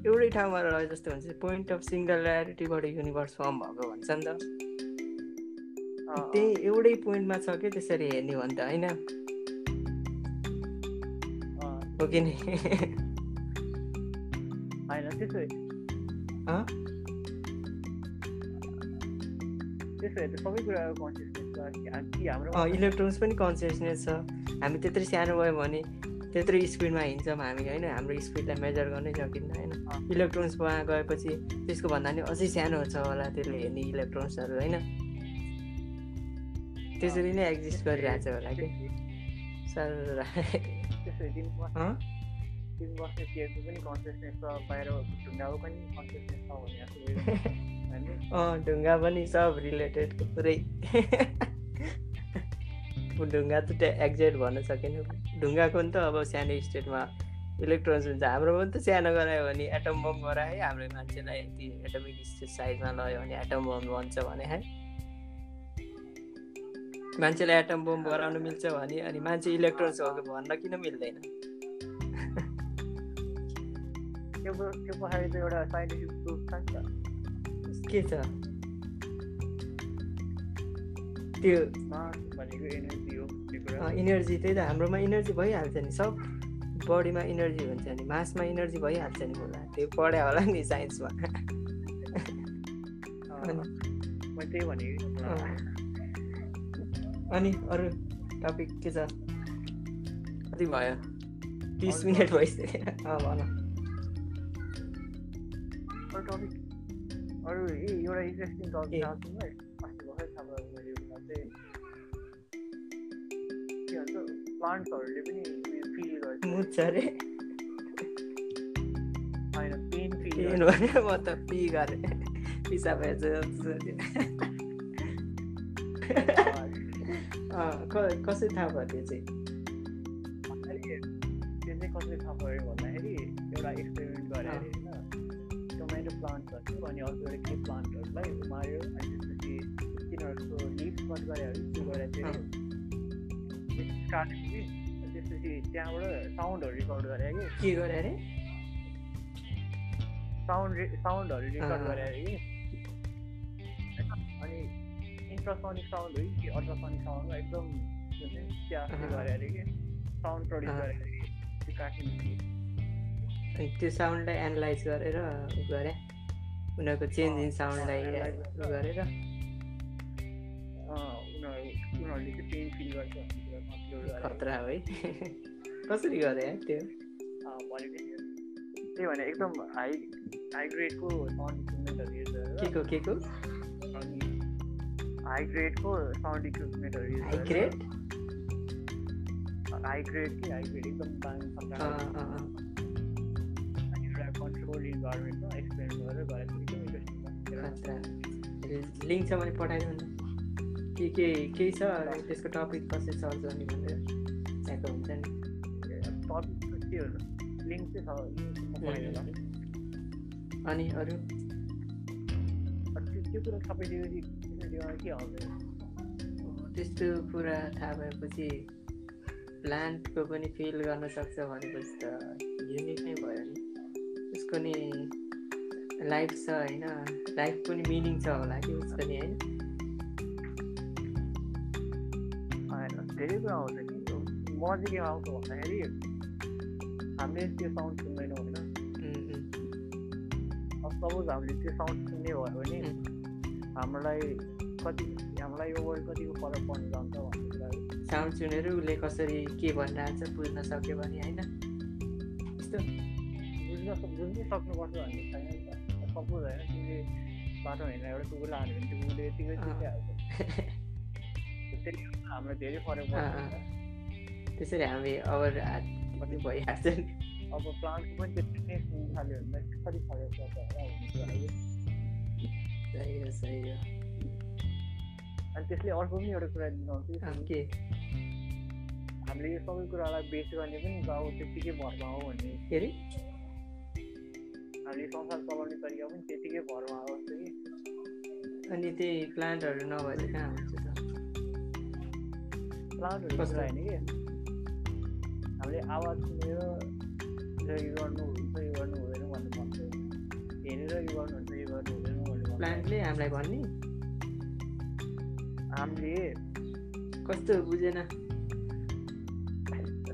एउटै ठाउँमा रह्यो जस्तो भन्छ पोइन्ट अफ सिङ्गुल्यारिटीबाट युनिभर्स फर्म भएको भन्छ नि त त्यही एउटै पोइन्टमा छ कि त्यसरी हेर्ने हो भने त होइन हो कि नि इलेक्ट्रोन्स पनि कन्सियसनेस छ। हामी त्यत्रो सानो भयो भने त्यत्रो स्पिडमा हिँड्छौँ हामी होइन? हाम्रो स्पिडलाई मेजर गर्नै सकिन्न होइन? इलेक्ट्रोन्समा गएपछि त्यसको भन्दा पनि अझै सानो छ होला त्यसले हेर्ने इलेक्ट्रोन्सहरू होइन? त्यसरी नै एक्जिस्ट गरिरहेछ होला कि? सर। ढुङ्गा पनि सब रिलेटेड पुरै ढुङ्गा त त्यो एक्ज्याक्ट भन्न सकेन ढुङ्गाको नि त अब सानो स्टेटमा इलेक्ट्रोन्स हुन्छ हाम्रो पनि त सानो गरायो भने एटम बम गरायो हाम्रो मान्छेलाई यति एटमिक साइजमा लग्यो भने एटम बम भन्छ भने है मान्छेलाई एटम बम गराउनु मिल्छ भने अनि मान्छे इलेक्ट्रोन्स हो भन्न किन मिल्दैन के छ त्यो इनर्जी त्यही त हाम्रोमा इनर्जी भइहाल्छ नि सब बडीमा इनर्जी हुन्छ नि मासमा इनर्जी भइहाल्छ नि होला त्यो पढ्यो होला नि साइन्समा अनि अरू टपिक के छ कति भयो तिस मिनट भइसक्यो भन अरू एउटा इन्ट्रेस्टिङ टपिक अस्ति भर्खर थाहा भयो मैले चाहिँ के भन्छ प्लान्ट्सहरूले पनि फिल गर्छ मुछ अरे होइन पेन फिल भने म त पी गरेँ पिसाब कसरी थाहा भयो त्यो चाहिँ त्यो चाहिँ कसरी थाहा पऱ्यो भन्दाखेरि एउटा एक्सपेरिमेन्ट गरेर होइन टोमेटो प्लान्टहरू अनि अर्को एउटा के प्लान्टहरूलाई उमार्यो अनि त्यसपछि तिनीहरूको लिभ्स कट गरेर त्यो गरेर चाहिँ काट्यो कि त्यसपछि त्यहाँबाट साउन्डहरू रेकर्ड गरे कि के गरे अरे साउन्ड साउन्डहरू रेकर्ड गरे अरे कि अनि इन्फ्रासोनिक साउन्ड हो कि अल्ट्रासोनिक साउन्डमा एकदम त्यहाँ गरे अरे कि साउन्ड प्रड्युस गरे अरे कि त्यो काट्ने त्यो साउन्डलाई एनालाइज गरेर गरे। उनीहरूको चेन्ज इन साउन्डलाई गरेर। खतरा है कसरी गरे है त्यो? त्यही भने एकदम हाई हाई ग्रेडको के को के को? हाई ग्रेडको साउन्ड इक्विपमेन्टहरू हाई ग्रेड हाई ग्रेड कि? हाई ग्रेड एकदम कन्ट्रोल इन्भाइरोमेन्टमा एक्सपेरिमेन्ट गरेर गरेको एकदम इन्ट्रेस्टिङ लिङ्क छ भने पठाइदिनु न। के के केही छ? त्यसको टपिक कसरी सर्च गर्ने भनेर। त्यहाँको हुन्छ नि। टपिक के हो? लिङ्क चाहिँ छ अनि अरू? त्यो कुरा सबै के आउँछ त्यस्तो कुरा थाहा भएपछि प्लान्टको पनि फिल गर्न सक्छ भनेपछि त युनिक नै भयो नि। उसको नि लाइफ छ होइन? लाइफ पनि मिनिङ छ होला कि उसको नि होइन? धेरै कुरा आउँछ कि म चाहिँ के आउँछ भन्दाखेरि हामीले त्यो साउन्ड सुन्दैनौँ होइन? अब सपोज हामीले त्यो साउन्ड सुन्ने भयो भने हामीलाई कति हामीलाई यो वर्ड कतिको फरक पर्ने जान्छ भन्ने कुरा साउन्ड सुनेर उसले कसरी के भनिरहेको छ बुझ्न सक्यो भने होइन? यस्तो बुझ्न बुझ्नै सक्नुपर्छ भन्ने छैन नि त सपोज होइन तिमीले बाटो हिँडेर एउटा कुकुरलाई हाल्यो भने कुकुरले यतिकै सिकिहाल्छ त्यसले हामीलाई धेरै फरक पर्छ त्यसरी हामी हात पनि भइहाल्छ नि अब प्लान्टको पनि त्यति नै सुन्नु थाल्यो भने कसरी फरक पर्छ होला सही हो सही हो अनि त्यसले अर्को पनि एउटा कुरा दिनुहुन्छ अँ, के हामीले यो सबै कुरालाई बेस गर्ने पनि गाउँ त्यत्तिकै भरमा हो भन्ने के अरे हामीले संसार चलाउने तरिका पनि त्यतिकै भरमा जस्तो कि अनि त्यही प्लान्टहरू नभए चाहिँ कहाँ हुन्छ त? प्लान्टहरू कस्तो? होइन कि। हामीले आवाज सुनेर यो गर्नु हुन्छ यो गर्नु हुँदैन भन्नु भन्छ हेरेर यो गर्नुहुन्छ यो गर्नु हुँदैन भन्नु प्लान्टले हामीलाई भन्ने? हामीले कस्तो बुझेन?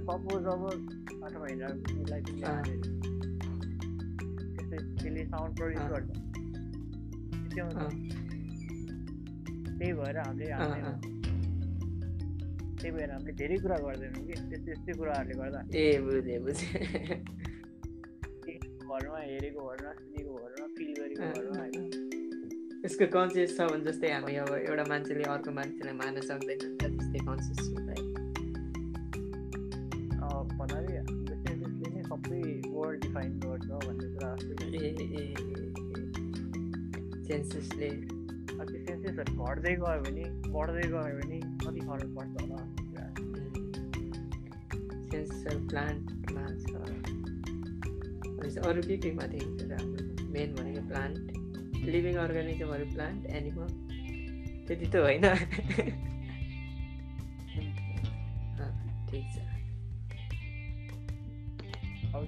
सपोज अब आठ महिनालाई त्यस्तै त्यसले साउन्ड प्रड्युस। गर्छ त्यो अँ, त्यही भएर हामीले हाल्दैन। त्यही भएर हामीले धेरै कुरा गर्दैनौँ कि त्यस्तै त्यस्तै कुराहरूले गर्दा ए बुझेँ बुझेँ घरमा हेरेको घरमा सुनेको घरमा फिल गरेको घरमा होइन यसको कन्सियस छ भने जस्तै हामी अब एउटा मान्छेले अर्को मान्छेलाई मान्न सक्दैन त्यस्तै कन्सियस छ अब भन्नाले हाम्रो सेन्सेसले नै सबै वर्ल्ड डिफाइन गर्छ भन्ने जस्तो ए सेन्सेसले। अब त्यो सेन्सेसहरू घट्दै गयो भने बढ्दै गयो भने कति फरक पर्छ होला? सेन्सर प्लान्टमा छ। अरू के केमा देखिन्छ र हाम्रो मेन भनेको प्लान्ट? लिभिङ अर्गानिजमहरू प्लान्ट एनिमल? त्यति त होइन। ठिक छ।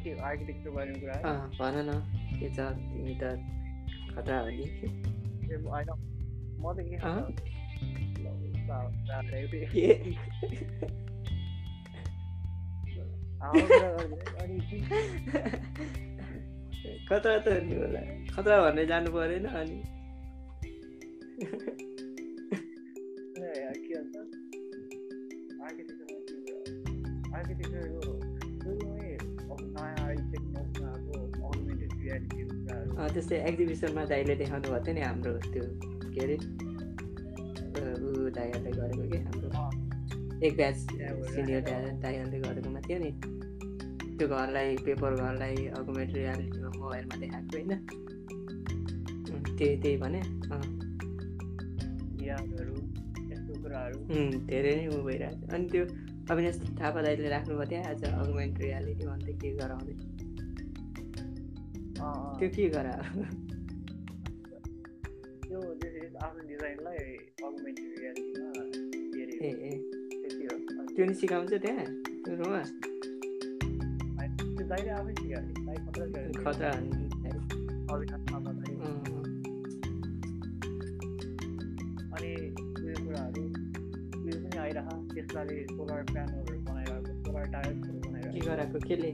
के आर्किटेक्चर बारेमा कुरा भन न के छ तिमी त खतरा हो नि? होइन म त के खतरा त नि होला। खतरा भन्ने जानु परेन अनि। के भन्छ आर्किटेक्चर त्यस्तै एक्जिबिसनमा दाइले देखाउनु भएको थियो नि हाम्रो त्यो के अरे ऊ दाइहरूले गरेको कि? हाम्रो एक ब्याच सिनियर दाइ दाइहरूले गरेकोमा थियो नि। त्यो घरलाई पेपर घरलाई अगुमेन्ट रियालिटीमा मोबाइलमा देखाएको होइन। त्यही त्यही भने यस्तो कुराहरू। धेरै नै ऊ भइरहेको छ अनि त्यो अविनाश थापा दाइले राख्नुभएको थियो आज अगुमेन्ट रियालिटी भन्दै के गराउँदै। अँ, अँ, त्यो के गरा त्यो आफ्नो डिजाइनलाई अगमेन्टेड रियालिटीमा के अरे ए ए त्यति हो अनि त्यो नि सिकाउँछ त्यहाँ त्यो रुममा खतरा। अनि उयो कुराहरू उयो पनि आइरह त्यसलाले सोलर प्यानलहरू बनाइरहेको सोलर टायर्सहरू के बनाइरहेको गराएको केले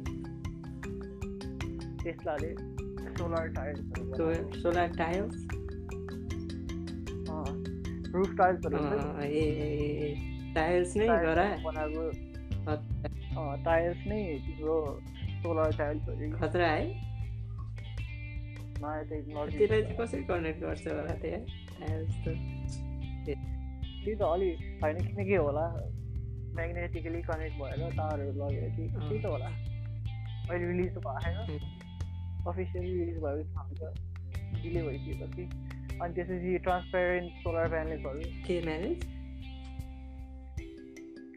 त्यसलाले सोलर टायर्सहरू सो सोलर टाइल्स रुफ टायर्सहरू हुन्छ नि, अँ, ए ए, ए, ए, टाइल्स नै टायर्स गरा बनाएको अँ, अँ, टायर्स नै तिम्रो सोलर टायर्सहरू खतरा है? नयाँ टेक्नोलोजी त्यसलाई चाहिँ कसरी कनेक्ट गर्छ होला त्यहाँ टाइल्स त। त्यही त अलि होइन किनकि होला म्याग्नेटिकली कनेक्ट भएर तारहरू लगेर कि। अँ। त्यही त होला अहिले रिलिज त भएको छैन अफिसियली रिलिज हुन्छ डिले भइसकेपछि अनि त्यसपछि ट्रान्सपेरेन्ट सोलर प्यानल्सहरू के म्यानेज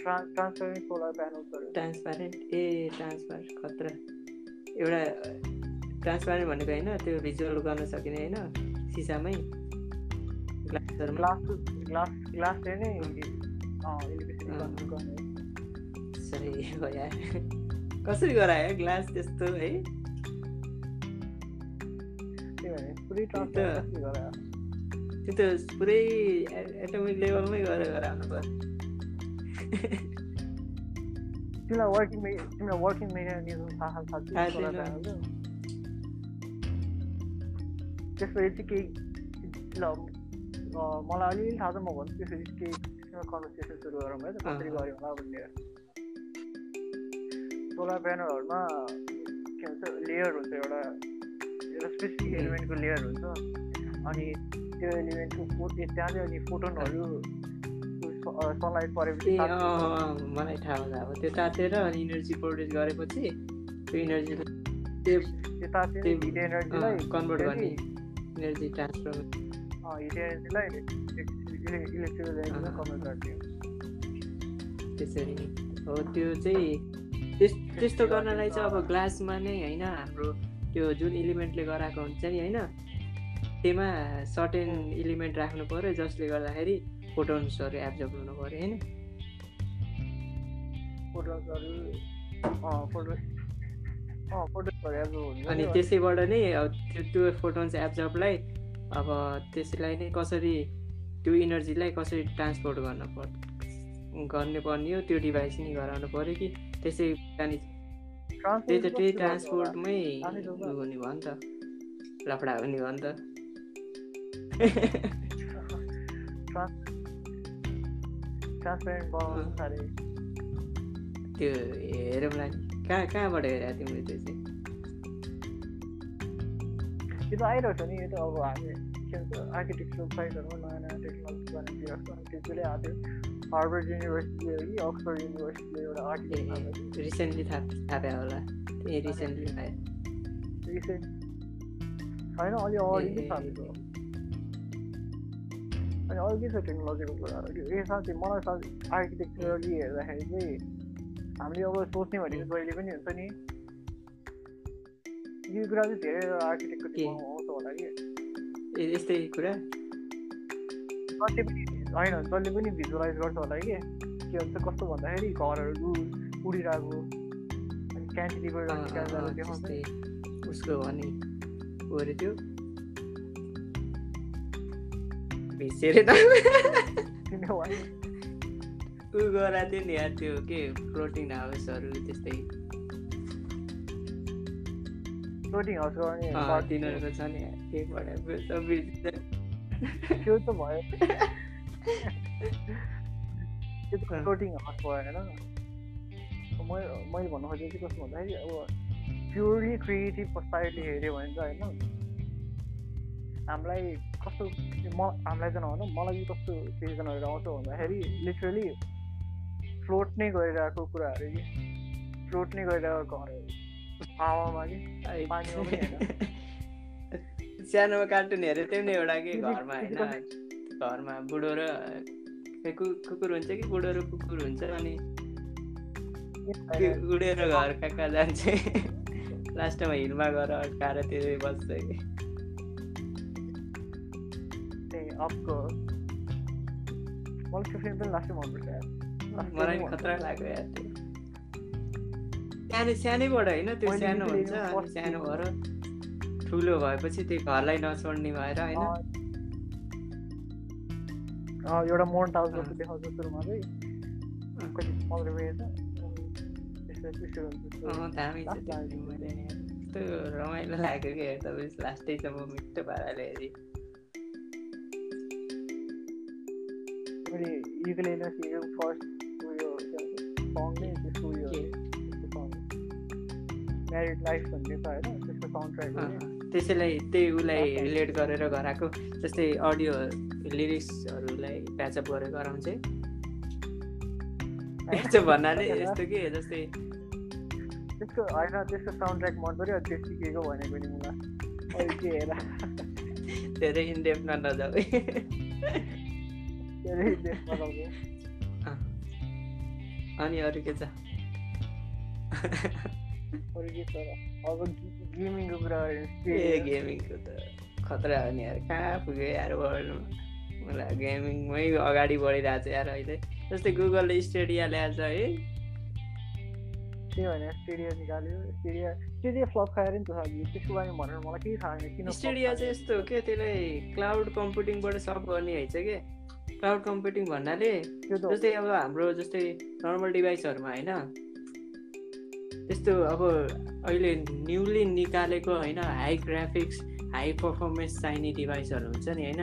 ट्रान्स ट्रान्सपेरेन्ट सोलर प्यानल्सहरू ट्रान्सपारेन्ट ए ट्रान्सपारेन्ट खतरा एउटा ट्रान्सपारेन्ट भनेको होइन त्यो भिजुअल गर्न सकिने होइन सिसामै ग्लास ग्लास ग्लासले नै सही हो यार कसरी गरायो? ग्लास त्यस्तो है? पुरै त्यो त पुरै एटोमिक लेभलमै गरेर गराउनु पर्यो तिमीलाई वर्किङ तिमीलाई वर्किङ मेकानिजम थाहा थाहा त्यसपछि चाहिँ केही ल मलाई अलिअलि थाहा छ म भन्छु त्यसपछि केही कन्भर्सेसन सुरु गरौँ है त कसरी। गऱ्यो होला भनेर सोलर प्यानलहरूमा के भन्छ लेयर हुन्छ एउटा स्पेसिफिक उम्. एलिमेन्टको लेयर हुन्छ अनि त्यो एलिमेन्टको फो त्यहाँ चाहिँ अनि फोटोनहरू सनलाइट परेपछि मलाई थाहा हुन्छ अब त्यो तातेर अनि इनर्जी प्रड्युस गरेपछि त्यो इनर्जी त्यो तातेर हिट एनर्जीलाई कन्भर्ट गर्ने इनर्जी ट्रान्सफर हिट एनर्जीलाई इलेक्ट्रिकल एनर्जी कमेन्ट गरिदियो त्यसरी हो त्यो चाहिँ त्यस त्यस्तो गर्नलाई चाहिँ अब ग्लासमा नै होइन हाम्रो त्यो जुन इलिमेन्टले गराएको हुन्छ नि होइन? त्यसमा सर्टेन इलिमेन्ट राख्नु पऱ्यो जसले गर्दाखेरि फोटोन्सहरू एब्जर्ब हुनु पऱ्यो होइन? अनि त्यसैबाट नै त्यो त्यो फोटोन्स एब्जर्बलाई अब त्यसलाई नै कसरी त्यो इनर्जीलाई कसरी ट्रान्सपोर्ट गर्न पर् गर्नु पर्ने हो त्यो डिभाइस नै गराउनु पऱ्यो कि? त्यसै जाने त्यही त त्यही ट्रान्सपोर्टमै हुने भयो नि त लफडा हुने भयो नि त त्यो हेरौँला नि कहाँ कहाँबाट हेरेको तिमीले त्यो चाहिँ यो त आइरहेको छ नि यो त अब हामी के भन्छ आर्किटेक्चरल साइडहरूमा नयाँ नयाँ टेक्नोलोजी बनाइदिएको छ अनि त्यसले आएको थियो हार्वर्ड युनिभर्सिटीले हो कि अक्सफोर्ड युनिभर्सिटीले एउटा आर्टिकल रिसेन्टली थाहा थाहा पायो होला त्यही रिसेन्टली पायो रिसेन्ट होइन अलि अगाडि नै थालेको अनि अरू के छ टेक्नोलोजीको कुराहरू कि ए साँच्चै मलाई साँच्चै आर्किटेक्चरली हेर्दाखेरि चाहिँ हामीले अब सोच्ने भनेको जहिले पनि हुन्छ नि यो कुरा चाहिँ धेरै आर्किटेक्टको दिमागमा आउँछ होला कि ए यस्तै कुरा जसले पनि होइन जसले पनि भिजुअलाइज गर्छ होला कि के भन्छ कस्तो भन्दाखेरि घरहरू उडिरहेको अनि त्यस्तै। उसको को अरे त्यो? भिसेर ऊ गरा थियो नि त्यो के प्रोटिन हाउसहरू त्यस्तै। फ्लोटिङ हाउस तिनीहरूको छ नि त्यहीबाट। त्यो त भयो। त्यो त फ्लोटिङ हाउस भयो होइन मैले मैले भन्नु खोजेको चाहिँ कस्तो भन्दाखेरि अब प्योरली क्रिएटिभ साइडले हेऱ्यो भने चाहिँ होइन हामीलाई कस्तो म हामीलाई चाहिँ नभनौँ मलाई चाहिँ कस्तो सिजनहरू आउँछ भन्दाखेरि लिटरली फ्लोट नै गरिरहेको कुराहरू कि फ्लोट नै गरिरहेको घरहरू हावामा कि पानीमा सानोमा कार्टुन हेरेको थियौँ नि एउटा के घरमा होइन घरमा बुढो र कुकुर हुन्छ कि बुढो र कुकुर हुन्छ अनि उडेर घर कहाँ कहाँ जान्छ। लास्टमा हिलमा गएर अड्काएर त्यो बस्छ कि। मलाई खतरा लाग्यो यार सानो सानैबाट होइन त्यो सानो हुन्छ सानो भएर ठुलो भएपछि त्यो घरलाई नछोड्ने भएर होइन। एउटा मोन्ट हाउस। जस्तो देखाउँछ सुरुमा चाहिँ कति पनि यार। कस्तो रमाइलो लाग्यो कि पनि लास्टैसम्म मिठो पाराले हेरेँ। युकेलेले सिकेको फर्स्ट उयो सङ नै त्यसको उयो म्यारिड लाइफ भन्ने छ होइन? त्यसको साउन्ड ट्र्याक त्यसैलाई त्यही उसलाई रिलेट गरेर गराएको। जस्तै अडियो लिरिक्सहरूलाई प्याचअप गरेर गराउँछ। प्याचअप भन्नाले यस्तो के जस्तै। त्यसको होइन त्यसको साउन्ड ट्र्याक मन पऱ्यो त्यो सिकेको भनेको नि मलाई के हेर। धेरै इन्डेपमा नजाऊ धेरै बनाउँछ अनि अरू के छ? अरू के छ र अब गेमिङको कुरा ए गेमिङको त खतरा हो नि यार कहाँ पुग्यो यार वर्ल्डमा मलाई गेमिङमै अगाडि बढिरहेको छ यार अहिले जस्तै गुगलले स्टेडिया ल्याएछ है त्यही भने स्टेडिया निकाल्यो स्टेडिया स्टेडिया फ्लप खाएर नि त त्यसको बारेमा भनेर मलाई केही थाहा छैन किन स्टेडिया चाहिँ। यस्तो हो क्या त्यसलाई क्लाउड कम्प्युटिङबाट सर्भ गर्ने हैछ के क्लाउड कम्प्युटिङ भन्नाले जस्तै अब हाम्रो जस्तै नर्मल डिभाइसहरूमा होइन त्यस्तो अब अहिले न्युली निकालेको होइन हाई ग्राफिक्स हाई पर्फर्मेन्स चाहिने डिभाइसहरू हुन्छ नि होइन?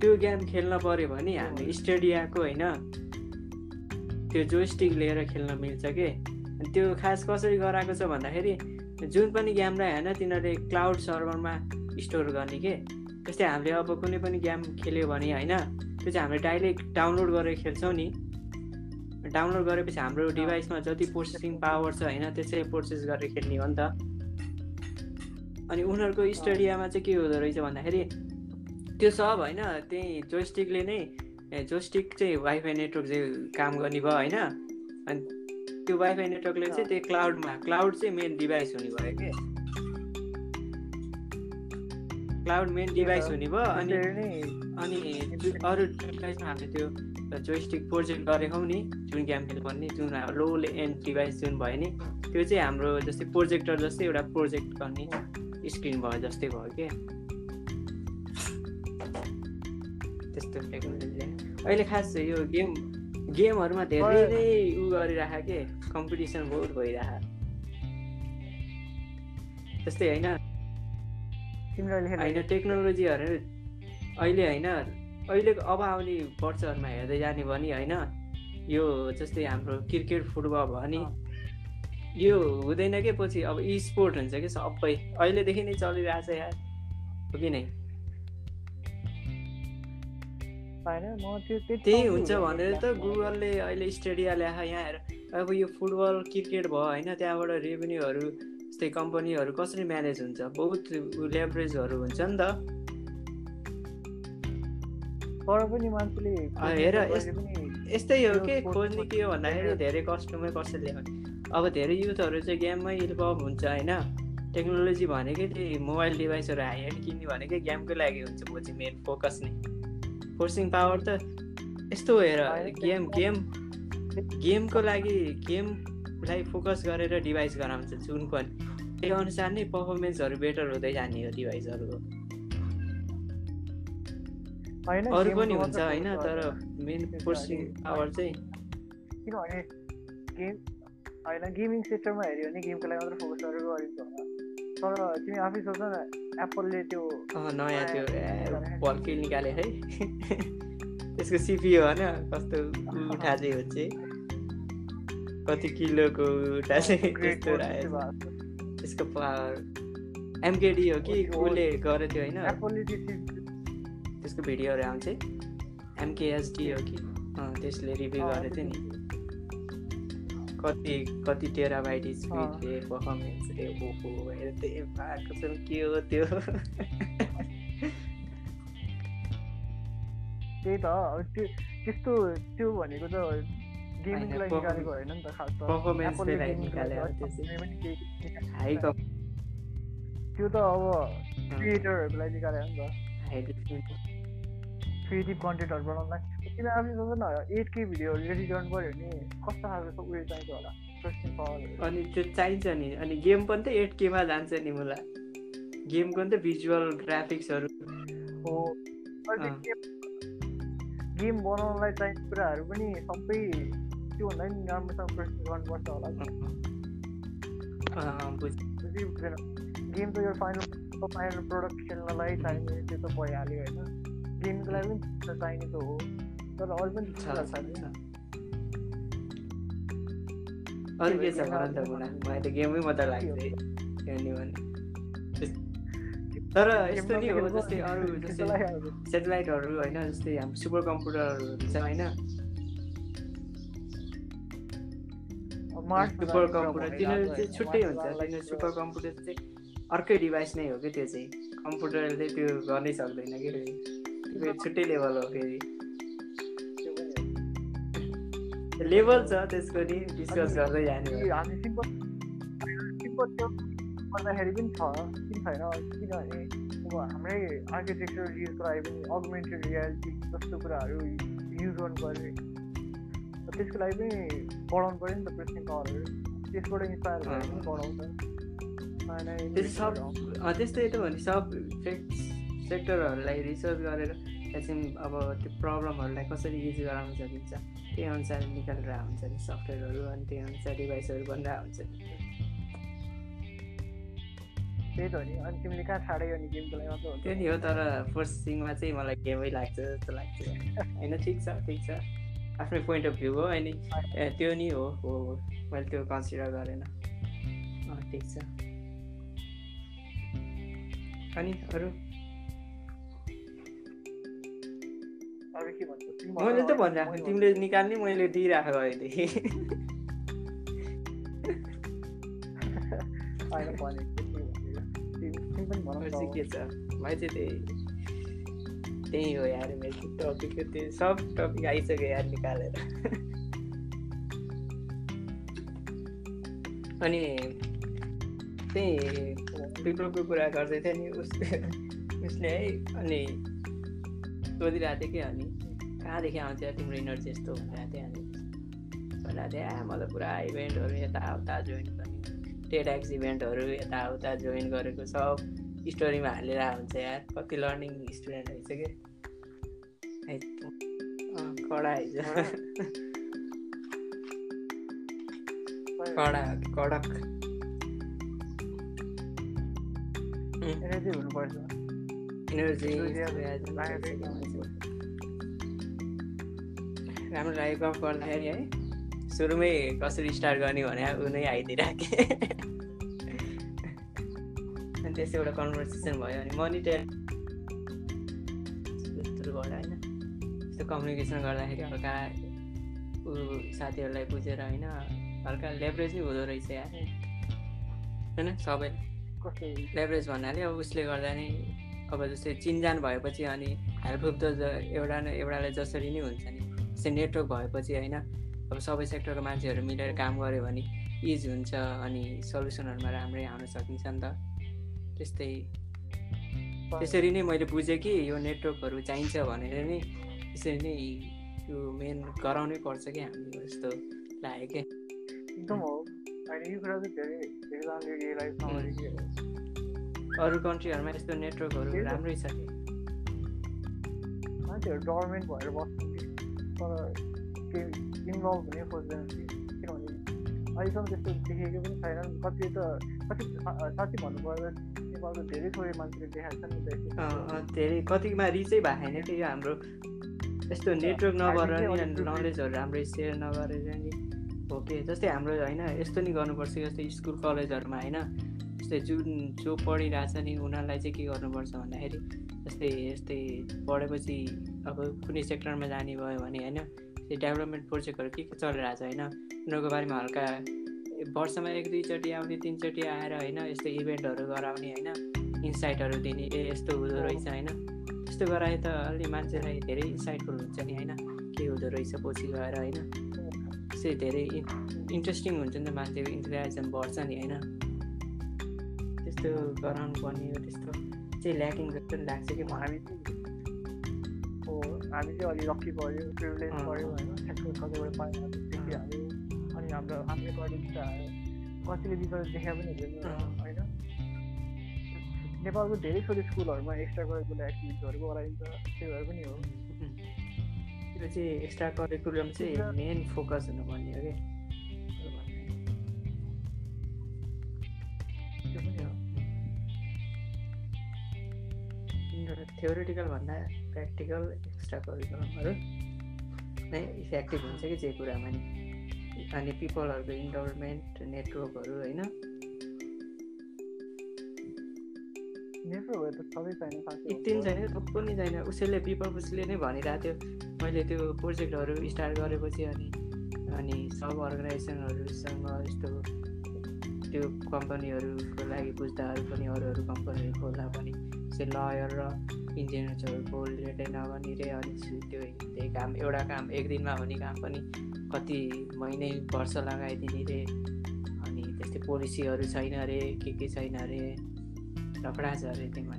त्यो गेम खेल्न पऱ्यो भने हामी स्टेडियाको होइन त्यो जोस्टिक लिएर खेल्न मिल्छ के? त्यो खास कसरी गराएको छ भन्दाखेरि जुन पनि गेमलाई होइन तिनीहरूले क्लाउड सर्भरमा स्टोर गर्ने के? जस्तै हामीले अब कुनै पनि गेम खेल्यो भने होइन त्यो चाहिँ हामीले डाइरेक्ट डाउनलोड गरेर खेल्छौँ नि। डाउनलोड गरेपछि हाम्रो डिभाइसमा जति प्रोसेसिङ पावर छ होइन त्यसै प्रोसेस गरेर खेल्ने हो नि त। अनि उनीहरूको स्टडियामा चाहिँ के हुँदो रहेछ भन्दाखेरि त्यो सब होइन त्यही जोस्टिकले नै जोस्टिक चाहिँ वाइफाई नेटवर्क चाहिँ काम गर्ने भयो होइन। अनि त्यो वाइफाई नेटवर्कले चाहिँ त्यही क्लाउडमा क्लाउड चाहिँ मेन डिभाइस हुने भयो कि? क्लाउड मेन डिभाइस हुने भयो अनि अनि अरू डिभाइसमा हामीले त्यो जोस्टिक प्रोजेक्ट गरेको नि जुन गेम खेल भन्ने जुन लो एन्ड डिभाइस जुन भयो नि त्यो चाहिँ हाम्रो जस्तै प्रोजेक्टर जस्तै एउटा प्रोजेक्ट गर्ने स्क्रिन भयो जस्तै भयो कि? त्यस्तो टेक्नोलोजी अहिले खास यो गेम गेमहरूमा धेरै नै उ गरिरह के? कम्पिटिसन बहुत भइरह त्यस्तै होइन? होइन टेक्नोलोजीहरू अहिले होइन। अहिलेको अब आउने वर्षहरूमा हेर्दै जाने भने होइन यो जस्तै हाम्रो क्रिकेट फुटबल भयो नि यो हुँदैन कि? पछि अब स्पोर्ट हुन्छ कि सबै? अहिलेदेखि नै चलिरहेछ यार। हो कि नै त्यही हुन्छ भनेर त गुगलले अहिले स्टेडिया ल्याएको यहाँ हेर। अब यो फुटबल क्रिकेट भयो होइन त्यहाँबाट रेभेन्यूहरू जस्तै कम्पनीहरू कसरी म्यानेज हुन्छ? बहुत लेभरेजहरू हुन्छ नि त। तर पनि मान्छेले हेर यस्तै हो कि? खोज्ने के हो भन्दाखेरि धेरै कस्टमै कसैले अब धेरै युथहरू चाहिँ गेममै इन्भल्भ हुन्छ होइन? टेक्नोलोजी भनेकै त्यही मोबाइल डिभाइसहरू हाई एन्ड किन्ने भनेकै गेमकै लागि हुन्छ म चाहिँ मेन फोकस नै। फोर्सिङ पावर त यस्तो हेर गेम गेम गेमको लागि गेमलाई फोकस गरेर डिभाइस गराउँछ जुन पनि। त्यही अनुसार नै पर्फर्मेन्सहरू बेटर हुँदै जाने हो डिभाइसहरूको। अरू पनि हुन्छ होइन तर मेन फोर्सिङ पावर चाहिँ किनभने गेम होइन गेमिङ सेक्टरमा हेऱ्यो भने गेमको लागि मात्र फोकस गरेर गरिन्छ तर तिमी आफै सोच न एप्पलले त्यो नयाँ त्यो बल्की निकाले है। त्यसको सिपिओ होइन कस्तो उठा चाहिँ हो चाहिँ कति किलोको उठा चाहिँ त्यस्तो त्यसको पावर एमकेडी हो कि उसले गरेको थियो होइन? त्यसको भिडियोहरू आउँछ एमकेएसडी हो कि? त्यसले रिभ्यू गरेको थियो नि। कति कति टेराबाइट स्पिडले पर्फर्मेन्स रे ओहो हेर्दै कसम के हो त्यो। त्यही त त्यो त्यस्तो त्यो भनेको त गेमिङको लागि निकालेको होइन नि त खास त। पर्फर्मेन्सको लागि निकालेको त्यो त अब क्रिएटरहरूको लागि निकालेको नि त। क्रिएटिभ कन्टेन्टहरू किन आफै सोच न एट के भिडियोहरू एडिट गर्नु पऱ्यो भने कस्तो खालको उयो चाहिन्छ होला अनि त्यो चाहिन्छ नि अनि गेम पनि त एट केमा जान्छ नि मलाई। गेमको नि त भिजुअल ग्राफिक्सहरू हो गेम बनाउनलाई चाहिने कुराहरू पनि सबै त्योभन्दा नि राम्रोसँग प्रोसेस गर्नुपर्छ होला। गेम त यो फाइनल फाइनल प्रोडक्ट खेल्नलाई चाहिने त्यो त भइहाल्यो होइन। गेमको लागि पनि चाहिने त हो। तर अरू पनि अरू के छ मलाई त गेमै मात्रै लाग्छ तर यस्तो नि हो जस्तै अरू जस्तै सेटेलाइटहरू होइन जस्तै हाम्रो सुपर कम्प्युटरहरू हुन्छ होइन। सुपर कम्प्युटर तिनीहरू चाहिँ छुट्टै हुन्छ। तिनीहरू सुपर कम्प्युटर चाहिँ अर्कै डिभाइस नै हो कि त्यो चाहिँ? कम्प्युटरले त्यो गर्नै सक्दैन कि छुट्टै लेभल हो फेरि। लेभल छ त्यसको नि डिस्कस गर्दै जाने हामी सिम्पल सिम्पल भन्दाखेरि पनि छ किन छैन किनभने अब हाम्रै आर्किटेक्चर युजको लागि पनि अगमेन्टेड रियालिटी जस्तो कुराहरू युज गर्नु पऱ्यो। त्यसको लागि पनि पढाउनु पऱ्यो नि त प्रेसिङ पावरहरू। त्यसबाट इन्सपायर भएर पनि पढाउँछ त्यस्तै त भने सब सेक्टरहरूलाई रिसर्च गरेर चाहिँ अब त्यो प्रब्लमहरूलाई कसरी युज गराउन सकिन्छ त्यही अनुसार निकालेर हुन्छ नि सफ्टवेयरहरू अनि त्यही अनुसार डिभाइसहरू बनिरहेको हुन्छ त्यही त हो नि अनि तिमीले कहाँ छाड्यो नि गेमको लागि मात्र त्यो नि हो तर फोर्सिङमा चाहिँ मलाई गेमै लाग्छ जस्तो लाग्छ। होइन ठिक छ ठिक छ। आफ्नै पोइन्ट अफ भ्यू हो अनि त्यो नि हो हो मैले त्यो कन्सिडर गरेन। ठिक छ। अनि अरू? मैले त भनिरहेको तिमीले निकाल्ने मैले दिइरहेको अहिले के छ भाइ चाहिँ त्यही त्यही हो यार मेरो टपिक त्यो सब टपिक आइसक्यो यार निकालेर अनि त्यही पिपलको कुरा गर्दै थियो नि उसले उसले है अनि सोधिरहेको थियो कि अनि कहाँदेखि आउँछ तिम्रो इनर्जी यस्तो भनिरहेको थियो अनि भनिरहेको थियो आ म त पुरा इभेन्टहरू यताउता जोइन गर्ने टेड इभेन्टहरू यताउता जोइन गरेको सब स्टोरीमा हालेर हुन्छ यार कति लर्निङ स्टुडेन्ट रहेछ कि कडा कडा कडक एनर्जी हुनुपर्छ इनर्जी राम्रो लाग्यो गफ गर्दाखेरि है। सुरुमै कसरी स्टार्ट गर्ने भने ऊ नै आइदिइराखेँ। त्यस्तो एउटा कन्भर्सेसन भयो अनि मनी यस्तोबाट होइन। यस्तो कम्युनिकेसन गर्दाखेरि हल्का ऊ साथीहरूलाई बुझेर होइन हल्का लेभरेज नै हुँदो रहेछ यार। होइन? सबै। लेभरेज भन्नाले अब उसले गर्दा नि अब जस्तै चिनजान भएपछि अनि हेल्पफुल त एउटा न एउटालाई जसरी नै हुन्छ नि। जस्तै नेटवर्क भएपछि होइन अब सबै सेक्टरको मान्छेहरू मिलेर काम गऱ्यो भने इज हुन्छ अनि सल्युसनहरूमा राम्रै आउन सकिन्छ नि त। त्यस्तै। त्यसरी नै मैले बुझेँ कि यो नेटवर्कहरू चाहिन्छ भनेर नै त्यसरी नै यो मेन गराउनै पर्छ कि हामीले जस्तो लाग्यो कि। एकदम हो। यो कुरा चाहिँ धेरै अरू कन्ट्रीहरूमा यस्तो नेटवर्कहरू राम्रै छ कि? मान्छेहरू गभर्मेन्ट भएर केही इन्भल्भ हुने खोज्दैन किनभने अहिलेसम्म त्यस्तो देखेको पनि छैन कति त कति साँच्ची भन्नुपर्दा नेपालको धेरै थोरै मान्छेले देखाएको छ नि धेरै कतिमा रिचै भएको छैन त्यही हाम्रो यस्तो नेटवर्क नगरेर नि नलेजहरू राम्रै सेयर नगरेर नि हो कि जस्तै हाम्रो होइन यस्तो नि गर्नुपर्छ जस्तै स्कुल कलेजहरूमा होइन जस्तै जुन जो पढिरहेछ नि उनीहरूलाई चाहिँ के गर्नुपर्छ भन्दाखेरि जस्तै यस्तै पढेपछि अब कुनै सेक्टरमा जाने भयो भने होइन डेभलपमेन्ट प्रोजेक्टहरू के के चलिरहेछ होइन उनीहरूको बारेमा हल्का वर्षमा एक दुईचोटि आउने तिनचोटि आएर होइन यस्तो इभेन्टहरू गराउने होइन इन्साइटहरू दिने ए यस्तो हुँदो रहेछ होइन। त्यस्तो गराए त अलि मान्छेलाई धेरै इन्साइटफुल हुन्छ नि होइन के हुँदो रहेछ पछि गएर होइन। त्यसै धेरै इन्ट्रेस्टिङ हुन्छ नि त मान्छेको इन्टरेक्सन बढ्छ नि होइन। त्यस्तो गराउनु पर्ने हो त्यस्तो चाहिँ ल्याकिङ जस्तो लाग्छ कि हो हामी चाहिँ अलिक लक्की पऱ्यो प्रिभिलेज पऱ्यो होइन कतिबाट पायो देखिहाल्यो अनि हाम्रो कलेज त कतिले बिचरा देखा पनि हुँदैन होइन नेपालको धेरै छोरी स्कुलहरूमा एक्स्ट्रा करिकुलर एक्टिभिटिजहरू गराइन्छ त्यही भएर पनि हो त्यो चाहिँ एक्स्ट्रा करिकुलम चाहिँ मेन फोकस हुनुपर्ने हो कि थ्योरिटिकल भन्दा प्र्याक्टिकल एक्स्ट्रा करिकुलमहरू नै इफेक्टिभ हुन्छ कि चाहिँ कुरामा नि? अनि पिपलहरूको इन्भाइरोमेन्ट नेटवर्कहरू होइन? एकदिन छैन थुप्रो नि छैन उसैले पिपल उसले नै भनिरहेको थियो। मैले त्यो प्रोजेक्टहरू स्टार्ट गरेपछि अनि अनि सब अर्गनाइजेसनहरूसँग यस्तो त्यो कम्पनीहरूको लागि बुझ्दाहरू पनि अरू अरू कम्पनीहरू खोल्दा पनि चाहिँ लयर र इन्जिनियर्सहरूको रिलेटेड नभनिरहे अनि त्यो त्यही काम एउटा काम एक दिनमा हुने काम पनि कति महिनै वर्ष लगाइदिने रे। अनि त्यस्तै पोलिसीहरू छैन अरे के के छैन अरे झगडा छ अरे त्यहीमा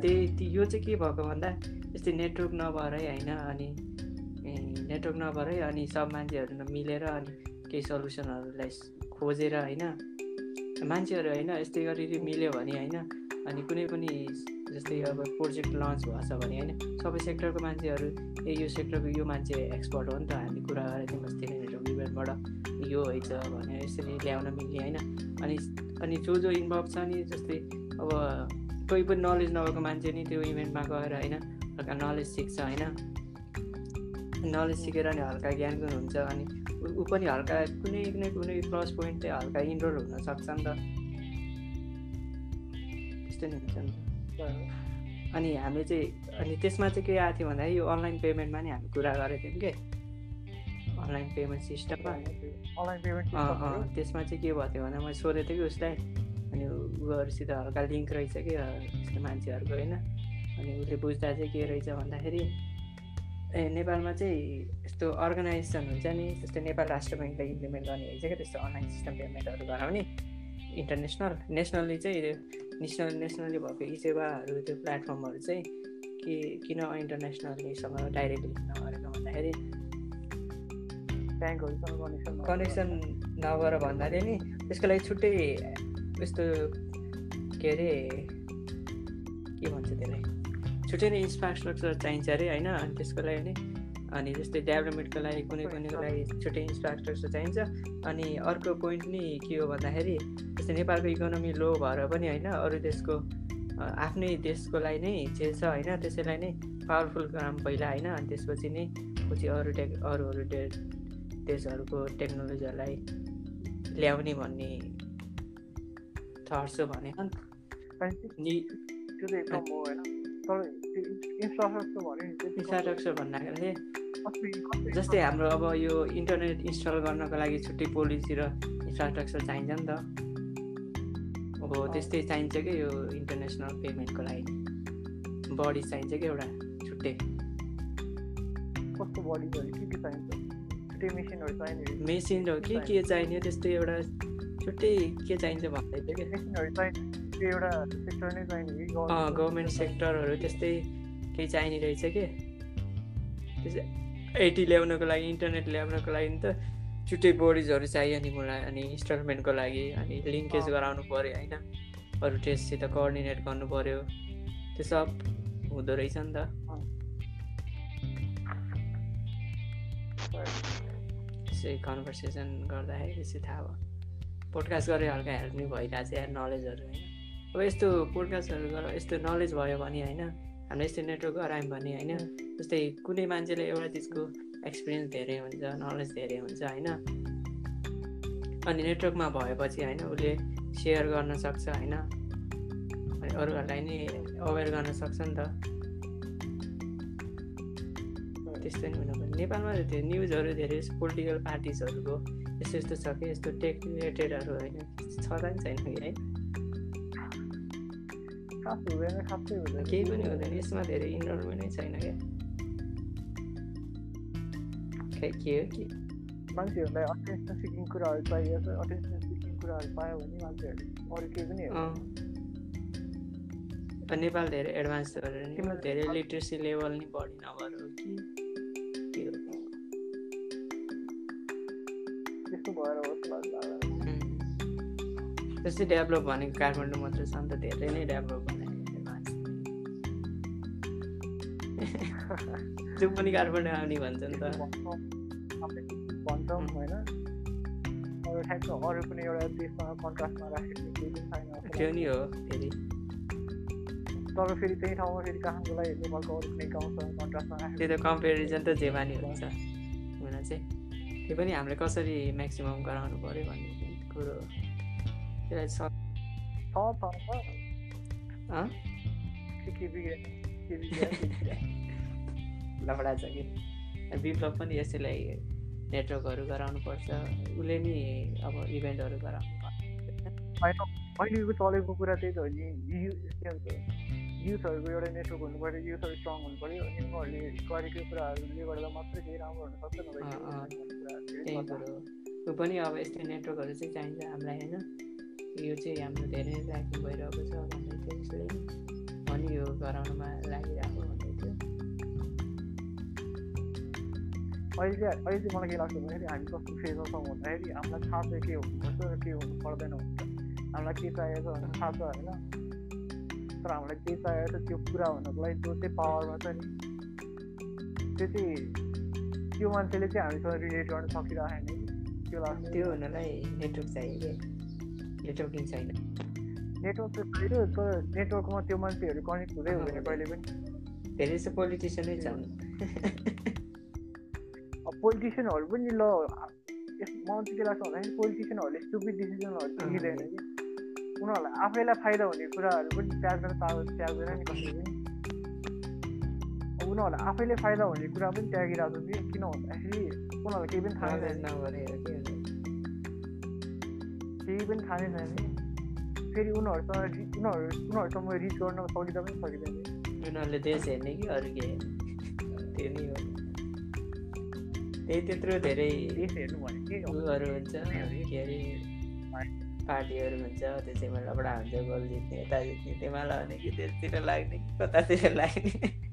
त्यही यो चाहिँ के भएको भन्दा यस्तै नेटवर्क नभएरै होइन अनि नेटवर्क नभएरै अनि सब मान्छेहरू मिलेर अनि केही सल्युसनहरूलाई खोजेर होइन मान्छेहरू होइन यस्तै गरी मिल्यो भने होइन अनि कुनै पनि जस्तै अब प्रोजेक्ट लन्च भएको भने होइन सबै सेक्टरको मान्छेहरू ए यो सेक्टरको यो मान्छे एक्सपर्ट हो नि त हामी कुरा गरेर थियौँ अस्ति नै इभेन्टबाट यो होइन भनेर यसरी ल्याउन मिल्ने होइन। अनि अनि जो जो इन्भल्भ छ नि जस्तै अब कोही पनि नलेज नभएको मान्छे नि त्यो इभेन्टमा गएर होइन हल्का नलेज सिक्छ होइन। नलेज सिकेर नि हल्का ज्ञान पनि हुन्छ अनि ऊ पनि हल्का कुनै कुनै कुनै प्लस पोइन्ट चाहिँ हल्का इन्डोर हुनसक्छ नि त। त्यस्तो नै हुन्छ नि अनि हामीले चाहिँ अनि त्यसमा चाहिँ के आएको थियो भन्दाखेरि यो अनलाइन पेमेन्टमा नि हामी कुरा गरेको थियौँ कि? अनलाइन पेमेन्ट सिस्टममा अनलाइन पेमेन्ट त्यसमा चाहिँ के भएको थियो भने मैले सोधेको थिएँ कि उसलाई। अनि उयोहरूसित हल्का लिङ्क रहेछ कि यस्तो मान्छेहरूको होइन। अनि उसले बुझ्दा चाहिँ के रहेछ भन्दाखेरि ए नेपालमा चाहिँ यस्तो अर्गनाइजेसन हुन्छ नि जस्तै नेपाल राष्ट्र ब्याङ्कले इम्प्लिमेन्ट गर्ने रहेछ क्या त्यस्तो अनलाइन सिस्टम पेमेन्टहरू गराउने। इन्टरनेसनल नेसनल्ली चाहिँ नेसनल नेसनली भएको ई सेवाहरू त्यो प्लेटफर्महरू चाहिँ के किन इन्टरनेसनल्लीसँग डाइरेक्टली किन गरेको भन्दाखेरि ब्याङ्कहरूसँग कनेक्सन कनेक्सन नगर भन्नाले नि त्यसको लागि छुट्टै यस्तो के अरे के भन्छ त्यसलाई? छुट्टै नै इन्फ्रास्ट्रक्चर चाहिन्छ अरे होइन? अनि त्यसको लागि नि अनि जस्तै डेभलपमेन्टको लागि कुनै कुनैको लागि छुट्टै इन्फ्रास्ट्रक्चर चाहिन्छ। अनि अर्को पोइन्ट नि के हो भन्दाखेरि जस्तै नेपालको इकोनोमी लो भएर पनि होइन अरू देशको आफ्नै देशको लागि नै चेल्छ होइन त्यसैलाई नै पावरफुल काम पहिला होइन अनि त्यसपछि नै पछि अरू टेक अरू अरू देशहरूको टेक्नोलोजीहरूलाई ल्याउने भन्ने थट्स भने। हो इन्फ्रास्ट्रक्चर भन्दाखेरि जस्तै हाम्रो अब यो इन्टरनेट इन्स्टल गर्नको लागि छुट्टै पोलिसी र इन्फ्रास्ट्रक्चर चाहिन्छ नि त। अब त्यस्तै चाहिन्छ कि यो इन्टरनेसनल पेमेन्टको लागि? बडी चाहिन्छ कि एउटा छुट्टै? कस्तो बडी के चाहिन्छ? चाहिने मेसिनहरू के के चाहिने त्यस्तै एउटा छुट्टै के चाहिन्छ भन्दै थियो कि एउटा सेक्टर नै चाहिने गभर्मेन्ट सेक्टरहरू त्यस्तै केही चाहिने रहेछ कि? त्यसै एटी ल्याउनको लागि इन्टरनेट ल्याउनको लागि त छुट्टै बोडिजहरू चाहियो नि मलाई अनि इन्स्टलमेन्टको लागि अनि लिङ्केज गराउनु पऱ्यो होइन। अरू टेस्टसित कोअर्डिनेट गर्नु पऱ्यो त्यो सब हुँदो रहेछ नि त। त्यसै कन्भर्सेसन गर्दाखेरि त्यसै थाहा भयो। पोडकास्ट गरेर हल्का हेल्प नि भइरहेको छ नलेजहरू होइन। अब यस्तो पोडकास्टहरू गरेर यस्तो नलेज भयो भने होइन हामीले यस्तो नेटवर्क गरायौँ भने होइन जस्तै कुनै मान्छेले एउटा चिजको एक्सपिरियन्स धेरै हुन्छ नलेज धेरै हुन्छ होइन। अनि नेटवर्कमा भएपछि होइन उसले सेयर गर्न सक्छ होइन। अनि अरूहरूलाई नि अवेर गर्न सक्छ नि त। त्यस्तो नि हुनु नेपालमा त्यो न्युजहरू धेरै पोलिटिकल पार्टिजहरूको यस्तो यस्तो छ कि यस्तो टेक रिलेटेडहरू होइन छ नि छैन कि है। हुँदैन हुँदैन केही पनि हुँदैन यसमा धेरै इन्भल्भमेन्टै छैन क्या खै के हो कि मान्छेहरूलाई अटेन्सन सिकिङ कुराहरू छ अटेन्सन सिकिङ कुराहरू पायो भने मान्छेहरूले अरू केही पनि नेपाल धेरै एडभान्स गरेर नि धेरै लिट्रेसी लेभल नि बढी नभएर हो कि त्यस्तो भएर हो जस्तै डेभलप भनेको काठमाडौँ मात्र छ नि त धेरै नै डेभलप जो पनि काठमाडौँ आउने भन्छ नि त। भन्छौँ होइन। अरू ठाउँको अरू पनि एउटा देशसँग कन्ट्रास्टमा राखेको केही पनि छैन। त्यो नि हो फेरि। तर फेरि त्यही ठाउँमा फेरि काठमाडौँलाई नेपालको अरू कुनै गाउँसँग कन्ट्रास्टमा राखेको त्यो त कम्पेरिजन त जे पनि हुन्छ। हुन चाहिँ। त्यो पनि हामीले कसरी म्याक्सिमम् गराउनु पऱ्यो भन्ने कुरो त्यसलाई छ लफडा छ कि विप्लव पनि यसैलाई नेटवर्कहरू गराउनुपर्छ उसले नि अब इभेन्टहरू गराउनु होइन अहिलेको चलेको कुरा त्यही त हो नि युथहरूको एउटा नेटवर्क हुनु पऱ्यो युथहरू स्ट्रङ हुनु पऱ्यो अनि उनीहरूले गरेको कुराहरूले गर्दा मात्रै केही राम्रो हुनसक्छ त्यही कुरो पनि अब यस्तै नेटवर्कहरू चाहिँ चाहिन्छ हामीलाई होइन यो चाहिँ हाम्रो धेरै ल्याकिङ भइरहेको छ भन्दै थियो यसले अनि यो गराउनुमा लागिरहेको अहिले चाहिँ अहिले चाहिँ मलाई के लाग्छ भन्दाखेरि हामी कस्तो फेजमा छौँ भन्दाखेरि हामीलाई थाहा छ के हुनुपर्छ र के हुनु पर्दैन हुन्छ। हामीलाई के चाहिएको छ भने थाहा छ होइन। तर हामीलाई के चाहिएको छ त्यो पुरा हुनको लागि जो चाहिँ पावरमा छ नि त्यो चाहिँ त्यो मान्छेले चाहिँ हामीसँग रिलेट गर्न सकिरहेको छैन त्यो लाग्छ। त्यो हुनलाई नेटवर्क चाहियो नेटवर्किङ छैन। नेटवर्क त चाहियो तर नेटवर्कमा त्यो मान्छेहरू कनेक्ट हुँदै हुँदैन कहिले पनि। धेरै जस्तो पोलिटिसियनै छन्। पोलिटिसियनहरू पनि ल मलाई चाहिँ के लाग्छ भन्दाखेरि पोलिटिसियनहरूले स्टुपिड डिसिजनहरू लिँदैन कि। उनीहरूलाई आफैलाई फाइदा हुने कुराहरू पनि त्याग्न त्याग्दैन नि कसैले पनि। उनीहरूलाई आफैले फाइदा हुने कुरा पनि त्यागिरहेको छ कि किन भन्दाखेरि उनीहरूलाई केही पनि थाहा छैन। केही पनि थाहा नै छैन फेरि उनीहरूसँग उनीहरू उनीहरूसँग रिच गर्न सकिँदा पनि सकिँदैन उनीहरूले देश हेर्ने कि अरू के त्यो नै हो त्यही त्यत्रो धेरै देश हेर्नु भनेको उयोहरू हुन्छ के अरे पार्टीहरू हुन्छ त्यसैमा लबडा हुन्छ गोल जित्ने यता जित्ने त्यहीमाला भने कि त्यसतिर लाग्ने कि कतातिर लाग्ने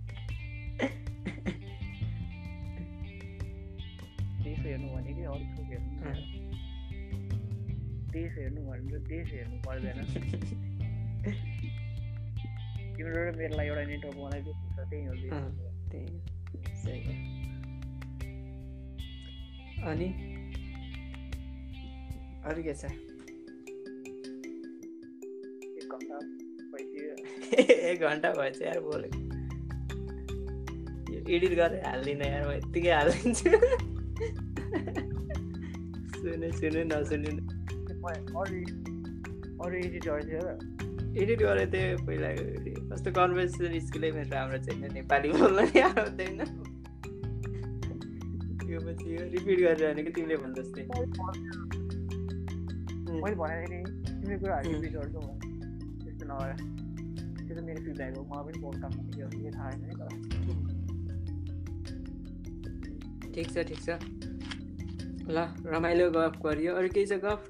देश हेर्नु पर्दैन। तिम्रो र मेरो लागि एउटा नेटवर्क बनाइदिएको छ त्यही हो। त्यही। सही हो। अनि? अरू के छ? एक घन्टा भइसक्यो। एक घन्टा भएछ यार बोलेको एडिट गरेर हालिदिनँ यार म यत्तिकै हालिदिन्छु। सुने सुने नसुने अरू अरू एडिट गर्थ्यो र। एडिट गरेको थियो पहिला कस्तो कन्भर्सेसन स्किलै मेरो राम्रो छैन नेपाली बोल्न नि आउँदैन। यो पछि रिपिट गरेर भनेको तिमीले भन् जस्तै मैले भनेको नि तिम्रो कुराहरू रिपिट गर्छु त्यस्तो नगर। त्यो त मेरो फिडब्याक हो मलाई पनि पोडकास्टमा के हो के थाहा छैन है ठिक छ ठिक छ। ल रमाइलो गफ गरियो। अरू केही छ गफ?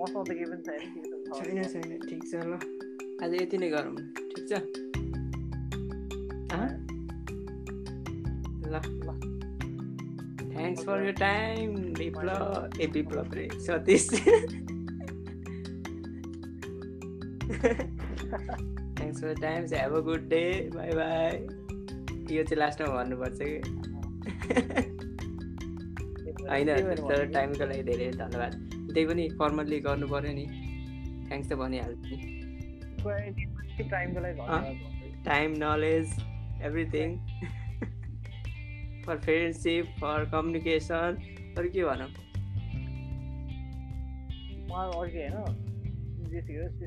मसँग त केही पनि छैन छैन छैन ठिक छ ल आज यति नै गरौँ ठिक छ अँ? ल ल thanks for your time Biplav ए विप्लव रे Satish thanks for time have a good day bye bye यो चाहिँ लास्टमा भन्नुपर्छ कि होइन तर टाइमको लागि धेरै धन्यवाद त्यही पनि फर्मल्ली गर्नु पऱ्यो नि। थ्याङ्क्स त भनिहाल्छु नि। Time knowledge everything for friendship for communication अरू के भनौँ? मलाई होइन जेसी होस्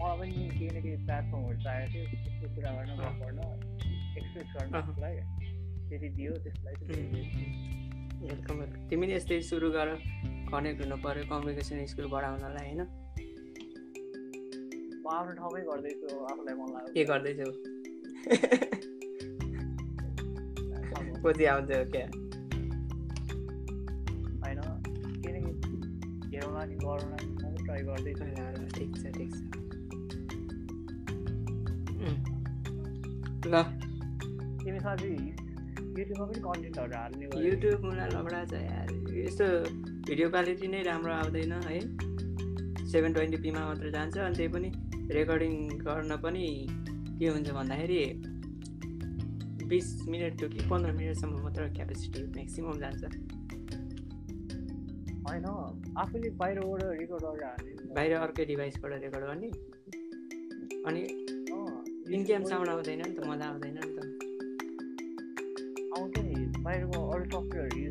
मलाई पनि केही न केही प्लेटफर्महरू चाहिएको थियो। त्यस्तो कुरा गर्न गर्न एक्सप्रेस गर्न अँ। त्यसलाई। त्यति दियो त्यसलाई चाहिँ त्यति दियो। वेलकम वेलकम तिमी नि यस्तै सुरु गर। कनेक्ट हुनु पऱ्यो कम्युनिकेसन स्किल बढाउनलाई होइन? म आफ्नो ठाउँमै गर्दैछु आफूलाई मन लाग्यो। के गर्दैछौ पछि आउँछ क्या? होइन हेरौँला गरौँला म ट्राई गर्दैछु ल, ठिक छ ठिक छ। उम्. ल। तिमी साथी युट्युबमा पनि कन्टेन्टहरू हाल्ने युट्युब मलाई लबडा छ यार। यस्तो भिडियो क्वालिटी नै राम्रो आउँदैन है। सेभेन ट्वेन्टी पीमा मात्र जान्छ अनि त्यही पनि रेकर्डिङ गर्न पनि के हुन्छ भन्दाखेरि बिस मिनट कि पन्ध्र मिनटसम्म मात्र क्यापेसिटी म्याक्सिमम् जान्छ। होइन आफूले बाहिरबाट रेकर्ड गरेर हाल्ने बाहिर अर्कै डिभाइसबाट रेकर्ड गर्ने। अनि इनक्याम साउन्ड आउँदैन नि त मजा आउँदैन नि त। आउँछ नि बाहिरको अरू सफ्टवेयरहरू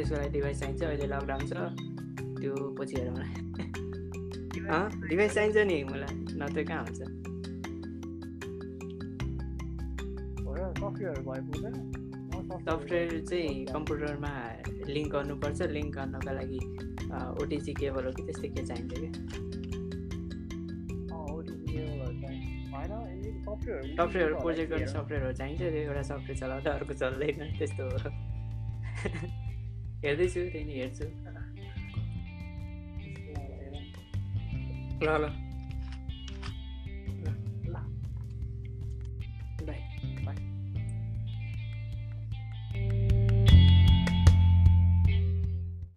त्यसको लागि डिभाइस चाहिन्छ अहिले लकडाउन छ। त्यो पछि हेरौँ न डिभाइस चाहिन्छ। नि मलाई। नत्र कहाँ हुन्छ? सफ्टवेयर चाहिँ कम्प्युटरमा लिङ्क गर्नुपर्छ। लिङ्क गर्नको लागि ओटिसी केबल हो कि त्यस्तै के चाहिन्छ कि? सफ्टवेयर प्रोजेक्ट गर्ने सफ्टवेयरहरू चाहिन्छ एउटा सफ्टवेयर चलाउँदा अर्को चल्दैन? त्यस्तो हो। हेर्दैछु त्यही नि हेर्छु हेर। ल ल